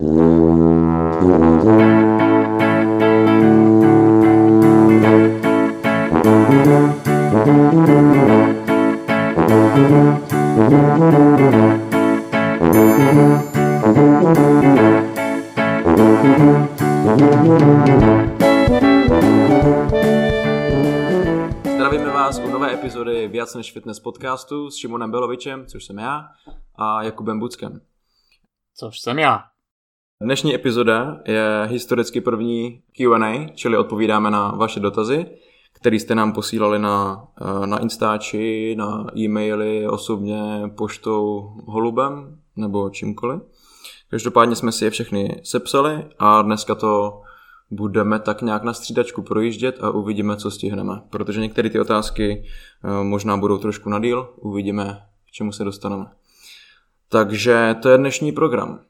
Zdravíme vás u nové epizody Víc než fitness podcastu s Šimonem Belovičem, což jsem já, a Jakubem Buckem. Což jsem já. Dnešní epizoda je historicky první Q&A, čili odpovídáme na vaše dotazy, které jste nám posílali na, eh, na Instači, na e-maily, osobně, poštou, holubem nebo čímkoliv. Každopádně jsme si je všechny sepsali a dneska to budeme tak nějak na střídačku projíždět a uvidíme, co stihneme. Protože některé ty otázky eh, možná budou trošku na díl, uvidíme, k čemu se dostaneme. Takže to je dnešní program.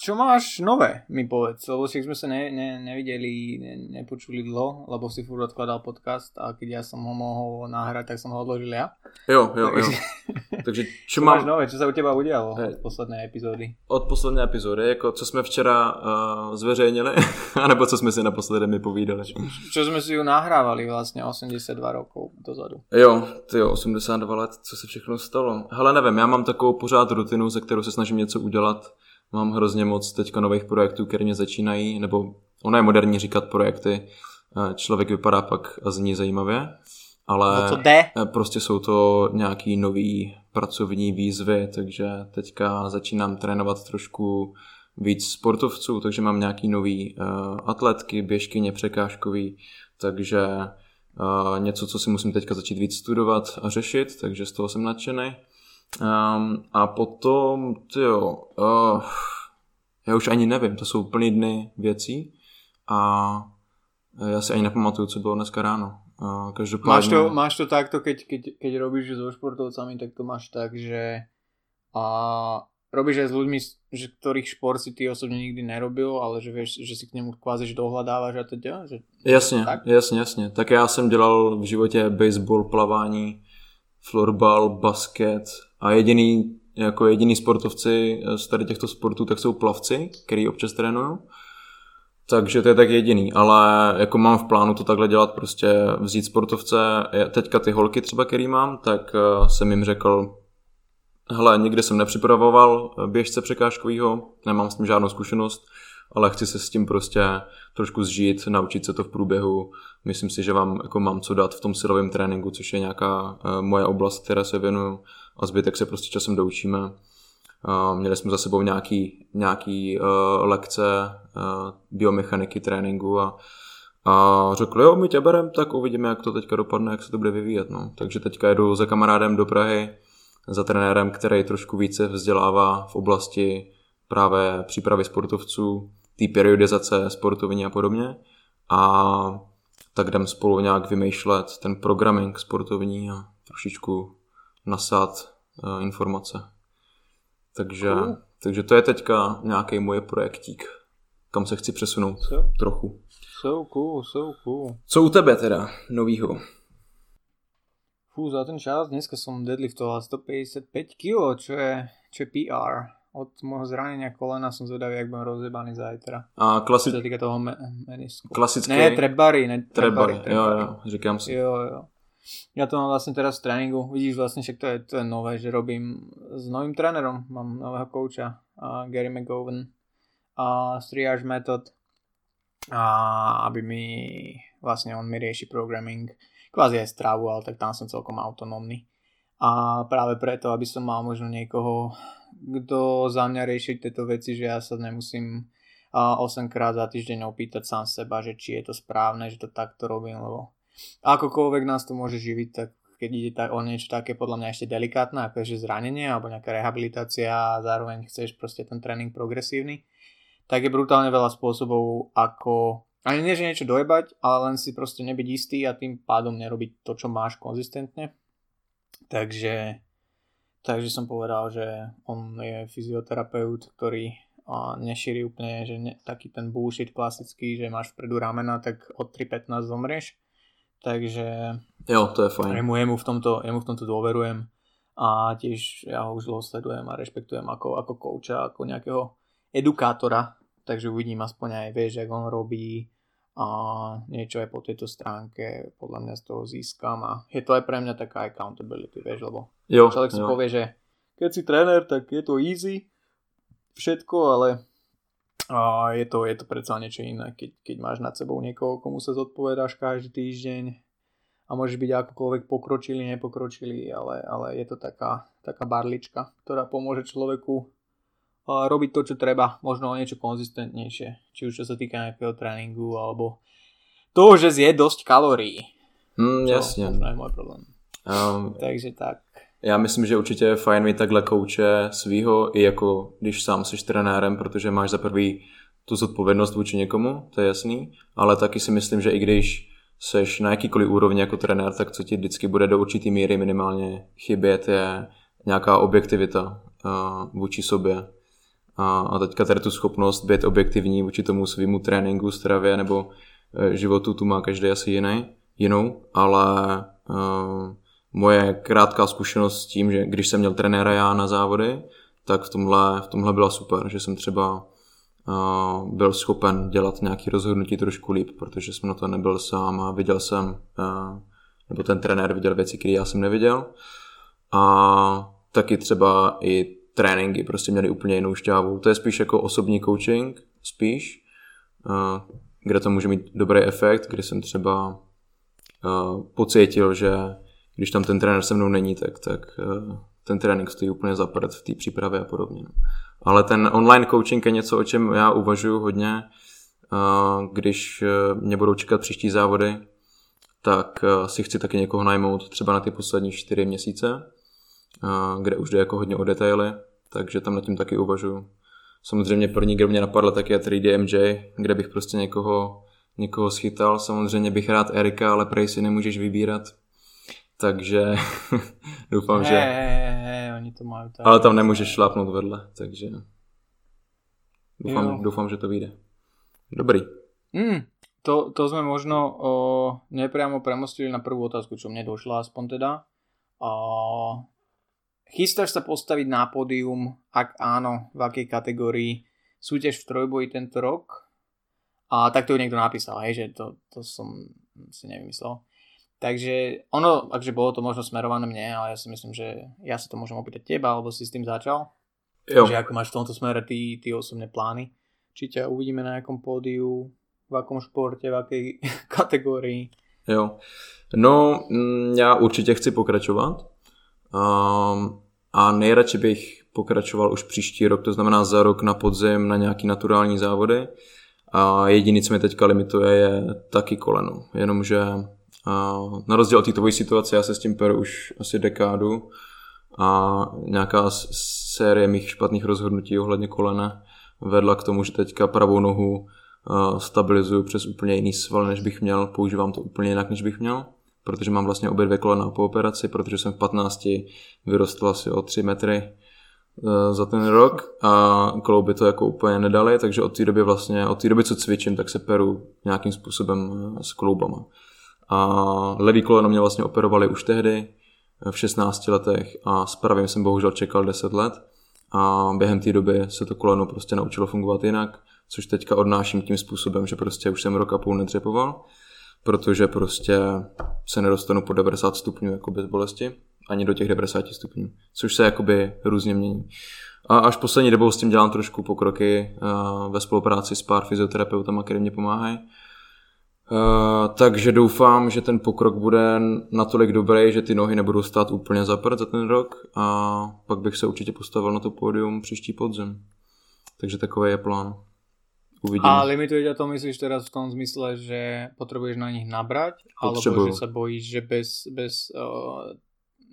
Čo máš nové, mi povedz, lebo však sme sa ne, ne, nevideli, ne, nepočuli dlho, lebo si furt odkladal podcast a keď ja som ho mohol nahrať, tak som ho odložil ja. Jo, jo, jo. Takže čo, Čo mám máš nové, čo sa u teba udialo Hej. od poslednej epizódy? od poslední epizody, jako co jsme včera uh, zveřejnili, anebo co jsme si naposledy mi povídali. Čo sme si ju nahrávali vlastne 82 rokov dozadu. Jo, ty jo, 82 let, co se všechno stalo. Hele, nevím, já mám takovou pořád rutinu, ze kterou se snažím něco udělat. Mám hrozně moc teďka nových projektů, které mě začínají, nebo ono je moderní říkat projekty. Eh, Člověk vypadá pak a zní zajímavě, ale O co jde? eh, prostě jsou to nějaký nový pracovní výzvy, takže teďka začínám trénovat trošku víc sportovců, takže mám nějaký nový uh, atletky, běžkyně, překážkový, takže uh, něco, co si musím teďka začít víc studovat a řešit, takže z toho jsem nadšený. Um, a potom, jo, uh, já už ani nevím, to jsou plný dny věcí a já si ani nepamatuju, co bylo dneska ráno. Uh, každopádně... Máš to, máš to takto, keď, keď, keď robíš so športovcami, tak to máš tak, že a robíš aj s ľuďmi, že ktorých šport si ty osobne nikdy nerobil, ale že vieš, že si k němu kvázi že dohľadávaš a teda, že Jasně, Tak? jasně, jasně. Tak já jsem dělal v životě baseball, plavání, florbal, basket a jediný, jako jediný sportovci z tady těchto sportů, tak jsou plavci, který občas trénuju. Takže to je tak jediný, ale jako mám v plánu to takhle dělat, prostě vzít sportovce, teďka ty holky třeba, který mám, tak eh, jsem jim řekl, hele, nikdy jsem nepřipravoval eh, běžce překážkovýho, nemám s tím žádnou zkušenost, ale chci se s tím prostě trošku zžít, naučit se to v průběhu. Myslím si, že vám jako mám co dát v tom silovém tréninku, což je nějaká uh, moje oblast, které se věnuju a zbytek se prostě časem doučíme. Uh, měli jsme za sebou nějaký, nějaký uh, lekce biomechaniky tréninku a, a řekli, jo, my tě berem, tak uvidíme, jak to teďka dopadne, jak se to bude vyvíjet. No. Takže teďka jedu za kamarádem do Prahy, za trenérem, který trošku více vzdělává v oblasti právě přípravy sportovců, té periodizace sportovní a podobně. A tak jdem spolu nějak vymýšlet ten programming sportovní a trošičku nasát uh, informace. Takže, Cool. takže to je teďka nějaký můj projektík, kam se chci přesunout So, trochu. so cool, so cool. Co u tebe teda novýho? Fú, za ten čas dneska som deadliftoval 155 kg, čo je, čo je PR. Od môjho zranenia kolena som zvedavý, jak budem rozjebaný zajtra. A klasi- sa týka toho me- menisku. klasický Ne, trebary, ne, trebary. trebary, Jo, jo, říkám si. Jo, jo. Ja to mám vlastne teraz v tréningu. Vidíš vlastne, však to je, to je nové, že robím s novým trénerom. Mám nového kouča, a Gary McGowan a z Triage Method. A aby mi vlastne on mi rieši programming, kvázi aj stravu, ale tak tam som celkom autonómny. A práve preto, aby som mal možno niekoho, kto za mňa rieši tieto veci, že ja sa nemusím a 8 krát za týždeň opýtať sám seba, že či je to správne, že to takto robím, lebo akokoľvek nás to môže živiť, tak keď ide o niečo také podľa mňa ešte delikátne, ako je že zranenie alebo nejaká rehabilitácia a zároveň chceš proste ten tréning progresívny, tak je brutálne veľa spôsobov, ako ani nie, že niečo dojebať, ale len si proste nebyť istý a tým pádom nerobiť to, čo máš konzistentne. Takže, takže som povedal, že on je fyzioterapeut, ktorý a nešíri úplne, že ne, taký ten bullshit klasický, že máš vpredu ramena, tak od 3.15 zomrieš. Takže Jo, to je fajn. jemu, jemu, v tomto, jemu v tomto dôverujem a tiež ja ho už dlho sledujem a rešpektujem ako, ako kouča, ako nejakého edukátora, takže uvidím aspoň aj, vieš, jak on robí a niečo aj po tejto stránke podľa mňa z toho získam a je to aj pre mňa taká accountability, vieš, lebo jo, človek jo. si povie, že keď si tréner, tak je to easy všetko, ale a je to, je to predsa niečo iné, keď, keď máš nad sebou niekoho, komu sa zodpovedáš každý týždeň a môžeš byť akokoľvek pokročili, nepokročili, ale, ale je to taká, taká barlička, ktorá pomôže človeku robiť to, čo treba, možno niečo konzistentnejšie, či už čo sa týka nejakého tréninku, alebo toho, že zje dosť kalorií. Mm, jasně. To je můj problém. Um, Takže tak. Já myslím, že určitě je fajn mít takhle kouče svýho, i jako když sám jsi trenérem, protože máš za prvý tu zodpovědnost vůči někomu, to je jasný, ale taky si myslím, že i když seš na jakýkoliv úrovni jako trenér, tak co ti vždycky bude do určitý míry minimálně chybět je nějaká objektivita uh, vůči sobě. A, a teďka tady tu schopnost být objektivní vůči tomu svýmu tréninku, stravě nebo uh, životu, tu má každý asi jiný, jinou, ale uh, moje krátká zkušenost s tím, že když jsem měl trenéra já na závody, tak v tomhle, v tomhle byla super, že jsem třeba uh, byl schopen dělat nějaký rozhodnutí trošku líp, protože jsem na to nebyl sám a viděl jsem, uh, nebo ten trenér viděl věci, které já jsem neviděl. A taky třeba i tréninky prostě měly úplně jinou šťávu. To je spíš jako osobní coaching, spíš, uh, kde to může mít dobrý efekt, kdy jsem třeba uh, pocítil, že když tam ten trenér se mnou není, tak, tak uh, ten trénink stojí úplně zapad v té přípravě a podobně. No. Ale ten online coaching je něco, o čem já uvažuji hodně, uh, když uh, mě budou čekat příští závody, tak si chci taky někoho najmout třeba na ty poslední čtyři měsíce, kde už jde jako hodně o detaily, takže tam nad tím taky uvažuji. Samozřejmě první, kdo mě napadl, tak je 3DMJ, kde bych prostě někoho, někoho schytal. Samozřejmě bych rád Erika, ale prej si nemůžeš vybírat. Takže doufám, že... Oni to mají tak. Ale tam nemůžeš šlápnout vedle, takže doufám, doufám že to vyjde. Dobrý. Mm, to, to sme možno o, nepriamo premostili na prvú otázku, čo mne došla aspoň teda. O, chystáš sa postaviť na pódium? Ak áno, v akej kategórii? Súťaž v trojboji tento rok? A tak to niekto napísal, hej, že to, to som si nevymyslel. Takže ono, akže bolo to možno smerované mne, ale ja si myslím, že ja sa to môžem opýtať teba, alebo si s tým začal. Jo. Že ako máš v tomto smere ty, ty osobné plány. Či ťa uvidíme na nejakom pódiu, v akom športe, v akej kategórii. Jo. No, mm, já určitě chci pokračovat. Um, a nejradši bych pokračoval už příští rok, to znamená za rok na podzim na nějaký naturální závody. A jediný, co mi teďka limituje, je taky koleno. Jenomže a na rozdíl od té situace, já se s tím peru už asi dekádu a nějaká série mých špatných rozhodnutí ohledně kolene vedla k tomu, že teďka pravou nohu stabilizuju přes úplně jiný sval, než bych měl, používám to úplně jinak, než bych měl, protože mám vlastně obě dvě kolena po operaci, protože jsem v 15 vyrostl asi o 3 metry e, za ten rok a klouby to jako úplně nedali, takže od té doby vlastně, od té doby, co cvičím, tak se peru nějakým způsobem e, s kloubama. A levý koleno mě vlastně operovali už tehdy, v 16 letech a s pravým jsem bohužel čekal 10 let a během té doby se to koleno prostě naučilo fungovat jinak, což teďka odnáším tím způsobem, že prostě už jsem rok a půl nedřepoval, protože prostě se nedostanu po 90 stupňů jako bez bolesti, ani do těch 90 stupňů, což se jakoby různě mění. A až poslední dobou s tím dělám trošku pokroky uh, ve spolupráci s pár fyzioterapeutama, který mě pomáhají takže doufám, že ten pokrok bude natolik dobrý, že ty nohy nebudou stát úplně zapad za ten rok a pak bych se určitě postavil na to pódium příští podzim. Takže takový je plán. Uvidíme. A limituje ťa to myslíš teraz v tom zmysle, že potrebuješ na nich nabrať? Potrebuju. Alebo že sa bojíš, že bez, bez uh,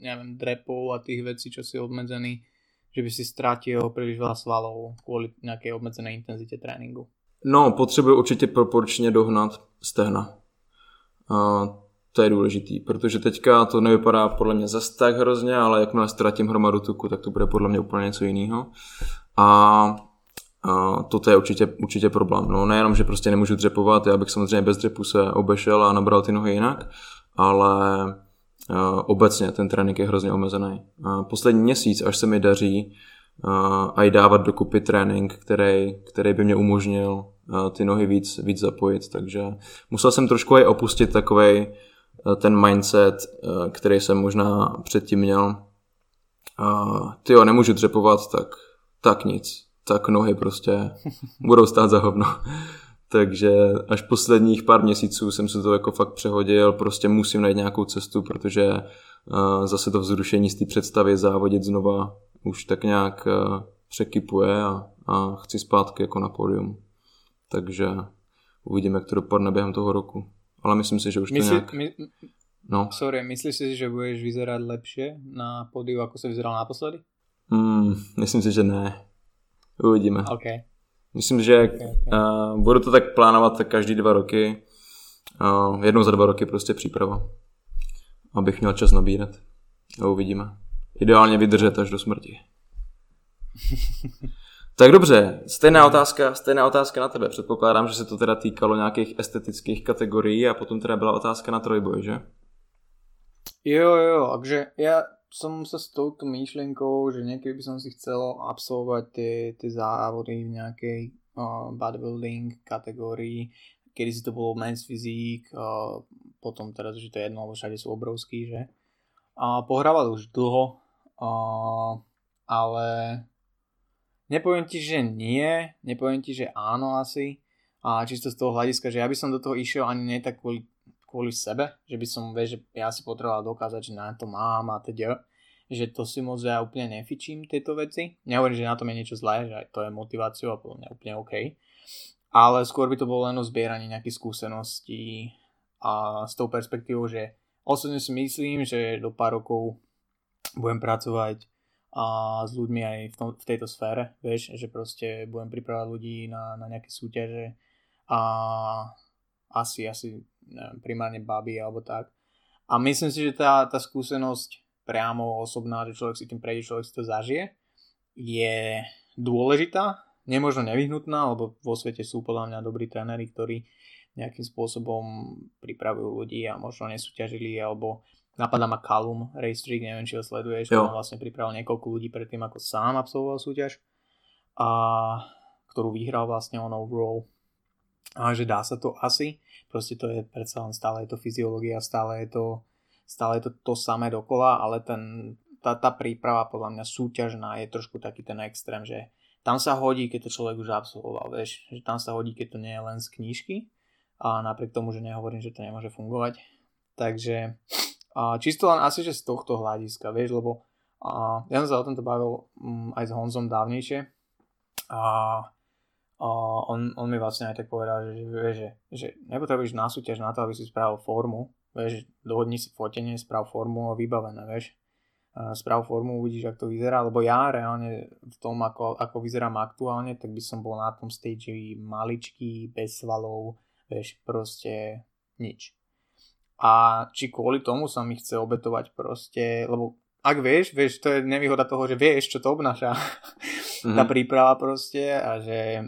neviem, drepov a tých vecí, čo si obmedzený, že by si strátil príliš veľa svalov kvôli nejakej obmedzenej intenzite tréningu? No, potřebuji určitě proporčně dohnat stehna. A to je důležitý, protože teďka to nevypadá podle mě zase tak hrozně, ale jakmile ztratím hromadu tuku, tak to bude podle mě úplně něco jiného. A a toto je určitě, určitě problém. No nejenom, že prostě nemůžu dřepovat, já bych samozřejmě bez dřepu se obešel a nabral ty nohy jinak, ale uh, obecně ten trénink je hrozně omezený. Uh, poslední měsíc, až se mi daří a i dávat dokupy trénink, který, který by mě umožnil ty nohy víc, víc zapojit. Takže musel jsem trošku i opustit takový ten mindset, který jsem možná předtím měl. Ty jo, nemůžu dřepovat, tak, tak nic. Tak nohy prostě budou stát za hovno. Takže až posledních pár měsíců jsem se to jako fakt přehodil, prostě musím najít nějakou cestu, protože uh, zase to vzrušení z té představy závodit znova už tak nějak překypuje a, a chci zpátky jako na pódium. Takže uvidíme, jak to dopadne během toho roku. Ale myslím si, že už Myslí, to nějak... My, no. Sorry, myslíš si, že budeš vyzerať lepšie na pódiu, ako si vyzeral naposledy? Mm, myslím si, že ne. Uvidíme. Okay. Myslím, že okay, okay. Uh, budu to tak plánovat tak každý dva roky. Uh, jednou za dva roky prostě příprava. Abych měl čas nabírat. A uvidíme. Ideálně vydržet až do smrti. tak dobře, stejná otázka, stejná otázka na tebe. Předpokládám, že se to teda týkalo nějakých estetických kategorií a potom teda byla otázka na trojboj, že? Jo, jo, takže já som sa s touto myšlienkou, že niekedy by som si chcel absolvovať tie, tie závody v nejakej uh, bodybuilding kategórii, kedy si to bolo men's fyzík, uh, potom že to je jedno, lebo všade sú obrovskí, že? A pohrával už dlho, uh, ale nepoviem ti, že nie, nepoviem ti, že áno asi, a čisto z toho hľadiska, že ja by som do toho išiel ani nie tak kvôli kvôli sebe, že by som, vieš, že ja si potreboval dokázať, že na to mám a teda, že to si moc ja úplne nefičím tieto veci. Nehovorím, že na tom je niečo zlé, že to je motiváciu a podľa mňa úplne OK. Ale skôr by to bolo len o zbieraní nejakých skúseností a s tou perspektívou, že osobne si myslím, že do pár rokov budem pracovať a s ľuďmi aj v, tom, v tejto sfére, vieš, že proste budem pripravať ľudí na, na nejaké súťaže a asi, asi neviem, primárne baby alebo tak. A myslím si, že tá, tá skúsenosť priamo osobná, že človek si tým prejde, človek si to zažije, je dôležitá, nemožno nevyhnutná, lebo vo svete sú podľa mňa dobrí tréneri, ktorí nejakým spôsobom pripravujú ľudí a možno nesúťažili, alebo napadá ma Callum Raystreak, neviem, či ho sleduješ, on vlastne pripravil niekoľko ľudí predtým, ako sám absolvoval súťaž, a ktorú vyhral vlastne on overall a že dá sa to asi, proste to je predsa len stále je to fyziológia, stále je to, stále je to to samé dokola, ale ten, tá, tá príprava podľa mňa súťažná je trošku taký ten extrém, že tam sa hodí, keď to človek už absolvoval, vieš, že tam sa hodí, keď to nie je len z knížky a napriek tomu, že nehovorím, že to nemôže fungovať. Takže a čisto len asi, že z tohto hľadiska, vieš, lebo a ja som sa o tomto bavil um, aj s Honzom dávnejšie a a on, on mi vlastne aj tak povedal, že, že, že, že nepotrebuješ na súťaž na to, aby si spravil formu, vieš, dohodni si fotenie, sprav formu a vybavené, vieš. Sprav formu, uvidíš, ako to vyzerá, lebo ja reálne v tom, ako, ako vyzerám aktuálne, tak by som bol na tom stage maličký, bez svalov, vieš, proste nič. A či kvôli tomu sa mi chce obetovať proste, lebo ak vieš, vieš, to je nevýhoda toho, že vieš, čo to obnáša mm-hmm. tá príprava proste a že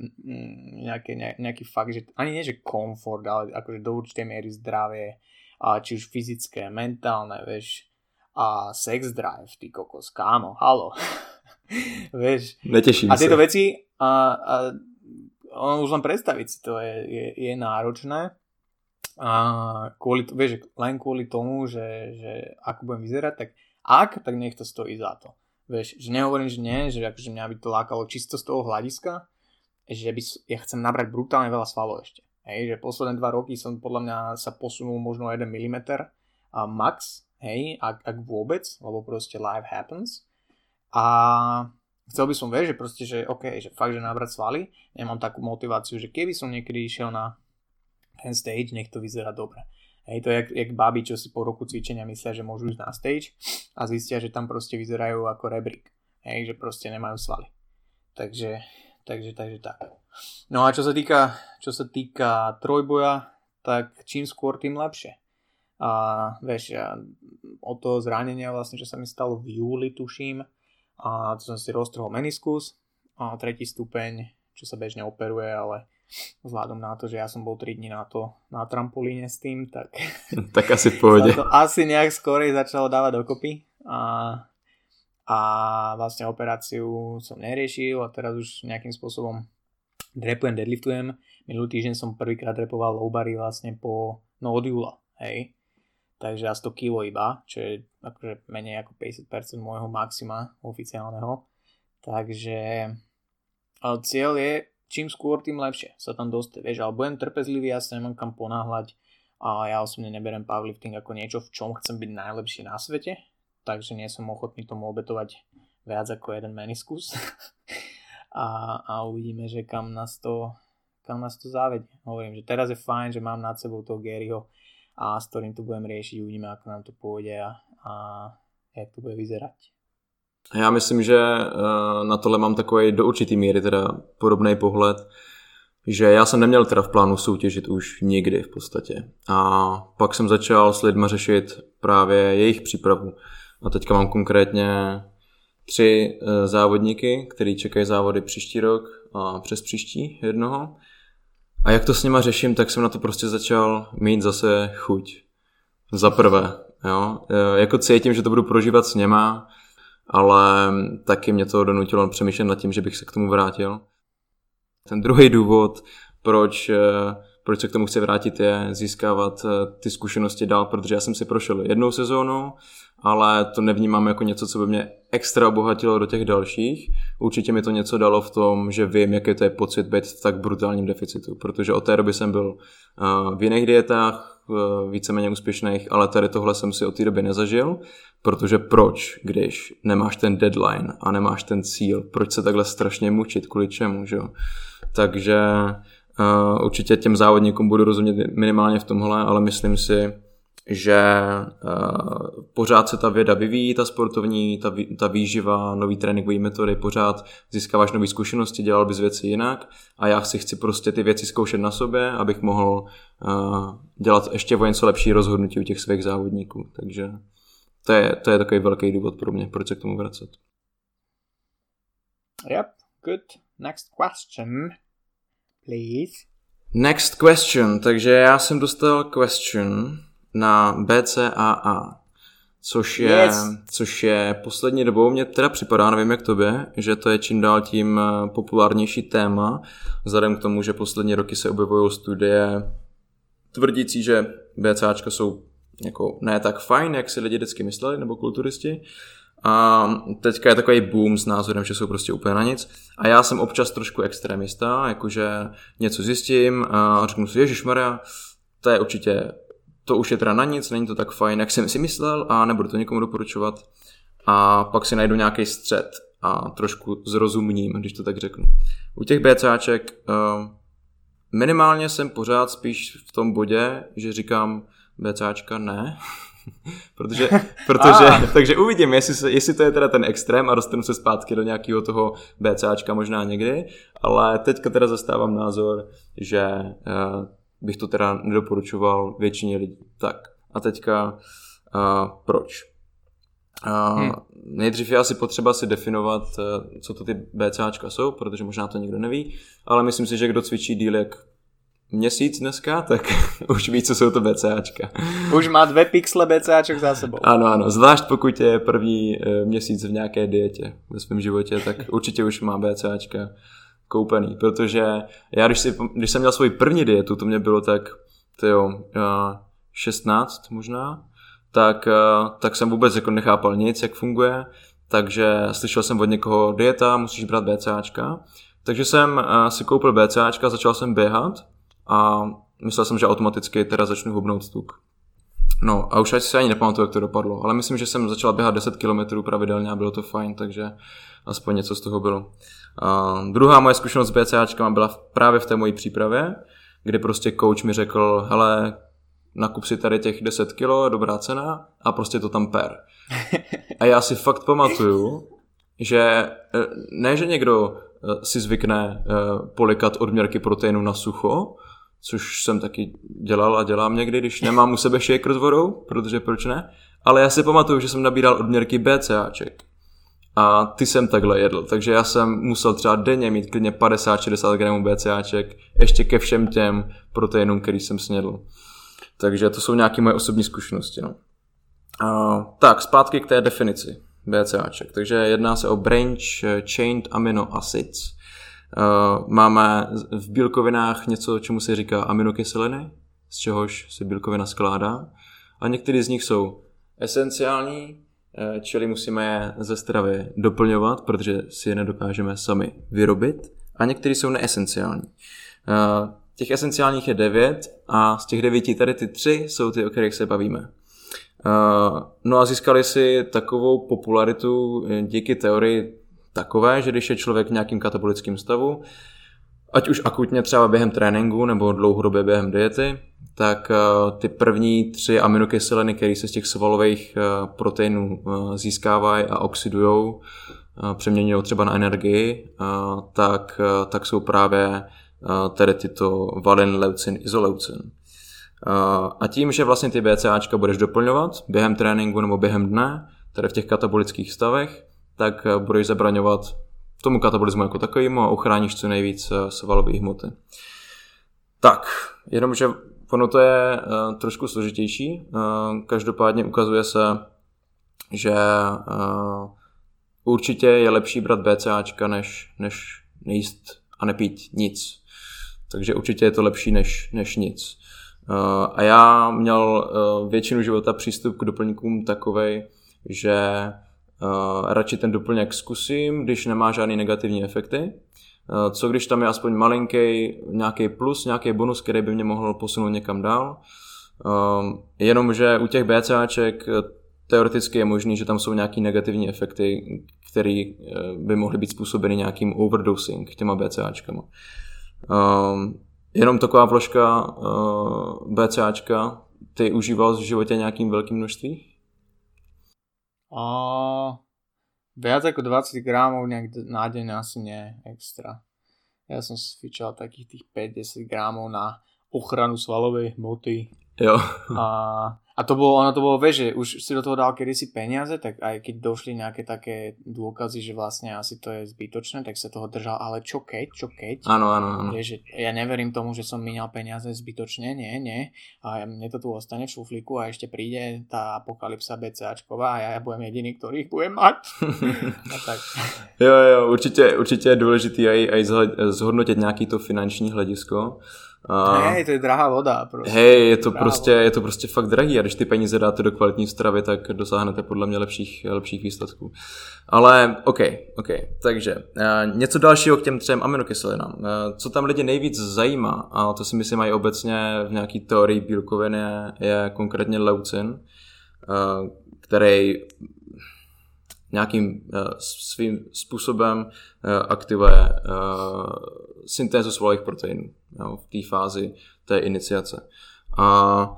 nejaké, ne, nejaký fakt, že ani nie, že komfort, ale akože do určitej miery zdravie, a či už fyzické, mentálne, vieš, a sex drive, ty kokos, kámo, halo. vieš. Neteším a tieto sa. veci, a, a on už len predstaviť si to je, je, je náročné. A kvôli, vieš, len kvôli tomu, že, že ako budem vyzerať, tak ak, tak nech to stojí za to. Vieš, že nehovorím, že nie, že akože mňa by to lákalo čisto z toho hľadiska, že by, ja chcem nabrať brutálne veľa svalov ešte. Hej, že posledné dva roky som podľa mňa sa posunul možno 1 mm a max, hej, ak, ak vôbec, lebo proste life happens. A chcel by som, vieš, že proste, že OK, že fakt, že nabrať svaly, nemám takú motiváciu, že keby som niekedy išiel na ten stage, nech to vyzerá dobre. Hej, to je jak, jak baby, čo si po roku cvičenia myslia, že môžu ísť na stage a zistia, že tam proste vyzerajú ako rebrík. Hej, že proste nemajú svaly. Takže, takže, takže tak. No a čo sa týka, čo sa týka trojboja, tak čím skôr, tým lepšie. A vieš, ja, od toho zranenia vlastne, čo sa mi stalo v júli, tuším, a to som si roztrhol meniskus, a tretí stupeň, čo sa bežne operuje, ale vzhľadom na to, že ja som bol 3 dní na to na trampolíne s tým, tak, tak asi v pohode. to asi nejak skorej začalo dávať dokopy a, a vlastne operáciu som neriešil a teraz už nejakým spôsobom drepujem, deadliftujem. Minulý týždeň som prvýkrát drepoval low bary vlastne po, no od júla, hej. Takže a 100 kg iba, čo je akože menej ako 50% môjho maxima oficiálneho. Takže ale cieľ je čím skôr, tým lepšie sa tam dostať, vieš, ale budem trpezlivý, ja sa nemám kam ponáhľať a ja osobne neberem powerlifting ako niečo, v čom chcem byť najlepší na svete, takže nie som ochotný tomu obetovať viac ako jeden meniskus a, a uvidíme, že kam nás to, kam nás to závedie. Hovorím, že teraz je fajn, že mám nad sebou toho Garyho a s ktorým to budem riešiť, uvidíme, ako nám to pôjde a, a jak to bude vyzerať. Já myslím, že eh, na tohle mám takový do určitý míry teda podobný pohled, že já jsem neměl teda v plánu soutěžit už nikdy v podstatě. A pak jsem začal s lidma řešit právě jejich přípravu. A teďka mám konkrétně tři eh, závodníky, který čekají závody příští rok a přes příští jednoho. A jak to s nima řeším, tak jsem na to prostě začal mít zase chuť. Za prvé, jo. Eh, jako cítím, že to budu prožívat s něma, ale taky mě to donutilo přemýšlet nad tím, že bych se k tomu vrátil. Ten druhý důvod, proč, eh, proč se k tomu chci vrátit, je získávat eh, ty zkušenosti dál, protože já jsem si prošel jednou sezónu, ale to nevnímám jako něco, co by mě extra obohatilo do těch dalších. Určitě mi to něco dalo v tom, že vím, jaký to je pocit být v tak brutálním deficitu, protože od té doby jsem byl eh, v jiných dietách, víceméně úspěšných, ale tady tohle jsem si od té doby nezažil, protože proč, když nemáš ten deadline a nemáš ten cíl, proč se takhle strašně mučit, kvůli čemu, že jo? Takže uh, určitě těm závodníkům budu rozumět minimálně v tomhle, ale myslím si, že uh, pořád se ta věda vyvíjí, ta sportovní, ta, ta výživa, nový tréninkové metody, pořád získáváš nové zkušenosti, dělal bys věci jinak a já si chci prostě ty věci zkoušet na sobě, abych mohl uh, dělat ještě o něco lepší rozhodnutí u těch svých závodníků. Takže to je, to je takový velký důvod pro mě, proč se k tomu vracet. Yep, good. Next question, please. Next question, takže já jsem dostal question na BCAA, což je, yes. což je poslední dobou, mně teda připadá, nevím jak tobě, že to je čím dál tím eh, populárnější téma, vzhledem k tomu, že poslední roky se objevují studie tvrdící, že BCAčka jsou jako ne tak fajn, jak si lidi vždycky mysleli, nebo kulturisti. A teďka je takový boom s názorem, že jsou prostě úplně na nic. A já jsem občas trošku extremista, jakože něco zjistím a řeknu si, Ježíš Maria, to je určitě, to už je teda na nic, není to tak fajn, jak jsem si myslel a nebudu to nikomu doporučovat. A pak si najdu nějaký střed a trošku zrozumním, když to tak řeknu. U těch BCáček uh, minimálně jsem pořád spíš v tom bodě, že říkám, BCAčka ne. protože, protože ah. takže uvidím, jestli, se, jestli to je teda ten extrém a dostanu se zpátky do nějakého toho BCAčka možná někdy, ale teďka teda zastávám názor, že uh, bych to teda nedoporučoval většině lidí. Tak a teďka uh, proč? Uh, hmm. Nejdřív je asi potřeba si definovat, uh, co to ty BCAčka jsou, protože možná to nikdo neví, ale myslím si, že kdo cvičí díl jak měsíc dneska, tak už ví, co jsou to BCAčka. Už má dvě pixle BCAček za sebou. Ano, ano, zvlášť pokud je první eh, měsíc v nějaké dietě ve svém životě, tak určitě už má BCAčka koupený, protože já, když, si, když jsem měl svoji první dietu, to mě bylo tak, to jo, 16 možná, tak, eh, tak jsem vůbec jako nechápal nic, jak funguje, takže slyšel jsem od někoho dieta, musíš brát BCAčka, takže jsem eh, si koupil BCAčka, začal jsem běhat a myslel jsem, že automaticky teda začnu hubnout tuk. No a už asi se ani nepamatuju, jak to dopadlo, ale myslím, že jsem začal běhat 10 km pravidelně a bylo to fajn, takže aspoň něco z toho bylo. A druhá moje zkušenost s BCAčkama byla právě v té mojí přípravě, kdy prostě coach mi řekl, hele, nakup si tady těch 10 kilo, dobrá cena a prostě to tam per. A já si fakt pamatuju, že eh, ne, že někdo eh, si zvykne eh, polikat odměrky proteinu na sucho, což jsem taky dělal a dělám někdy, když nemám u sebe shaker s vodou, protože proč ne? Ale já si pamatuju, že jsem nabíral odměrky BCAček. A ty jsem takhle jedl, takže já jsem musel třeba denně mít klidně 50-60 gramů BCAček, ještě ke všem těm proteinům, který jsem snědl. Takže to jsou nějaké moje osobní zkušenosti. No. A, tak, zpátky k té definici. BCAček. Takže jedná se o branch chained amino acids. Máme v bílkovinách něco, čemu se říká aminokyseliny, z čehož se bílkovina skládá. A některé z nich jsou esenciální, čili musíme je ze stravy doplňovat, protože si je nedokážeme sami vyrobit. A některé jsou neesenciální. Eh, těch esenciálních je devět a z těch devíti tady ty tři jsou ty, o kterých se bavíme. Eh, no a získali si takovou popularitu díky teorii takové, že když je člověk v nějakým katabolickém stavu, ať už akutně třeba během tréninku nebo dlouhodobě během diety, tak eh, ty první tři aminokyseliny, které se z těch svalových eh, proteinů eh, získávají a oxidují, přeměňují třeba na energii, tak, tak jsou právě tedy tyto valin, leucin, izoleucin. A tím, že vlastně ty BCAčka budeš doplňovat během tréninku nebo během dne, tedy v těch katabolických stavech, tak budeš zabraňovat tomu katabolismu jako takovému a ochráníš co nejvíc svalové hmoty. Tak, jenomže Ono to je uh, trošku složitější. Uh, každopádně ukazuje se, že uh, určitě je lepší brát BCAčka, než, než nejíst a nepít nic. Takže určitě je to lepší než, než nic. Uh, a já měl uh, většinu života přístup k doplňkům takovej, že uh, radši ten doplněk zkusím, když nemá žádný negativní efekty, Eh, co když tam je aspoň malinký nějaký plus, nějaký bonus, který by mě mohl posunout někam dál. Um, jenomže u těch BCAček eh, teoreticky je možný, že tam jsou nějaké negativní efekty, které by mohly být způsobeny nějakým overdosing těma BCAčkama. Jenom taková vložka uh, BCAčka, ty užíval v životě nějakým velkým množství? Uh, Viac ako 20 gramov nejak na deň asi nie extra. Ja som si fičal takých tých 5-10 gramov na ochranu svalovej hmoty. Jo. A a to bolo, ono to bolo, vieš, že už si do toho dal kedysi peniaze, tak aj keď došli nejaké také dôkazy, že vlastne asi to je zbytočné, tak sa toho držal, ale čo keď, čo keď? Áno, áno, áno. Vieš, že ja neverím tomu, že som míňal peniaze zbytočne, nie, nie. A mne to tu ostane v šuflíku a ešte príde tá apokalypsa BCAčková a ja, ja budem jediný, ktorý ich budem mať. a tak. Jo, jo, určitě, určitě je důležitý aj, aj zhodnotit nějaký to finanční hledisko. A... Hej, to je drahá voda. Prostě. Hej, je to, prostě, je to prostě fakt drahý a když ty peníze dáte do kvalitní stravy, tak dosáhnete podle mě lepších, lepších výsledků. Ale OK, OK, takže uh, něco dalšího k těm třem aminokyselinám. Uh, co tam lidi nejvíc zajímá, a to si myslím mají obecně v nějaký teorii bílkovin, je, je konkrétně leucin, uh, který nějakým uh, svým způsobem uh, aktivuje uh, syntézu svalových proteinů jo, v té fázi té iniciace. A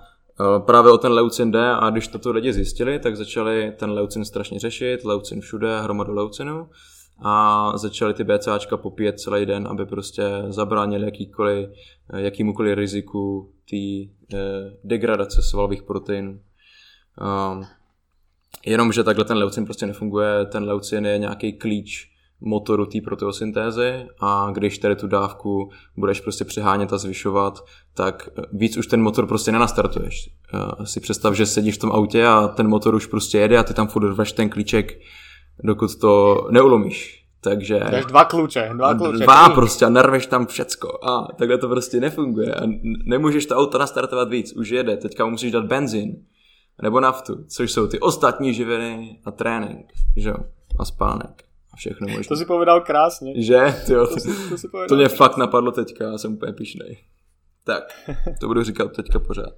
právě o ten leucin jde a když toto lidi zjistili, tak začali ten leucin strašně řešit, leucin všude, hromadu leucinu a začali ty BCAčka popíjet celý den, aby prostě zabránili jakýkoliv, jakýmukoliv riziku té eh, degradace svalových proteinů. Jenomže takhle ten leucin prostě nefunguje, ten leucin je nějaký klíč motoru té proteosyntézy a když tady tu dávku budeš prostě přehánět a zvyšovat, tak víc už ten motor prostě nenastartuješ. Uh, si představ, že sedíš v tom autě a ten motor už prostě jede a ty tam furt rveš ten klíček, dokud to neulomíš. Takže... Dáš dva kluče, dva kluče. Dva prostě a narveš tam všecko. A takhle to prostě nefunguje. A nemůžeš to auto nastartovat víc, už jede. Teďka musíš dát benzín nebo naftu, což jsou ty ostatní živiny a trénink, že jo, a spánek a všechno možné. To si povedal krásně. Že? Tyjo, to, to, si, to, si to mě fakt napadlo teďka, já jsem úplně pišnej. Tak, to budu říkat teďka pořád.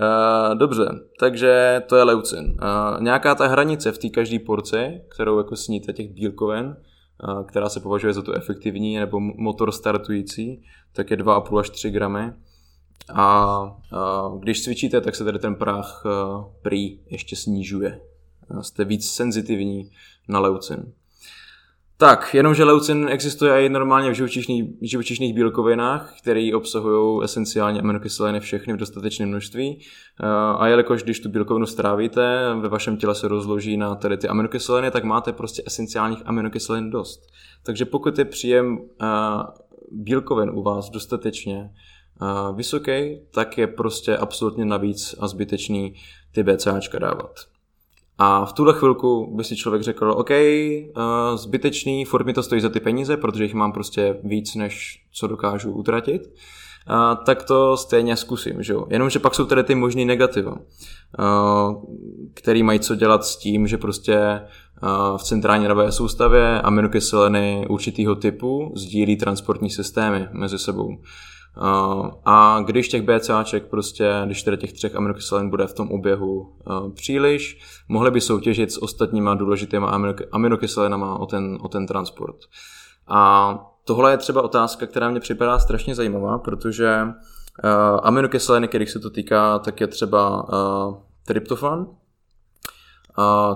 Uh, dobře, takže to je leucin. Uh, nějaká ta hranice v té každé porci, kterou jako sníte těch bílkovin, uh, která se považuje za tu efektivní nebo motor startující, tak je 2,5 až 3 gramy. A, když cvičíte, tak se tady ten práh prý ještě snižuje. Jste víc senzitivní na leucin. Tak, jenomže leucin existuje i normálně v živočišných, živočišných bílkovinách, které obsahují esenciálně aminokyseliny všechny v dostatečném množství. A jelikož když tu bílkovinu strávíte, ve vašem těle se rozloží na tady ty aminokyseliny, tak máte prostě esenciálních aminokyselin dost. Takže pokud je příjem bílkovin u vás dostatečně vysoký, tak je prostě absolutně navíc a zbytečný ty BCAčka dávat. A v tuhle chvilku by si člověk řekl, OK, uh, zbytečný, furt mi to stojí za ty peníze, protože jich mám prostě víc, než co dokážu utratit, tak to stejně zkusím, že jo. Jenomže pak jsou tady ty možný negativa, uh, který mají co dělat s tím, že prostě v centrální nervové soustavě aminokyseliny určitého typu sdílí transportní systémy mezi sebou. A když těch BCAček prostě, když tedy těch třech aminokyselin bude v tom oběhu příliš, mohly by soutěžit s ostatníma důležitými aminokyselinama o ten, o ten transport. A tohle je třeba otázka, která mě připadá strašně zajímavá, protože aminokyseliny, kterých se to týká, tak je třeba tryptofan,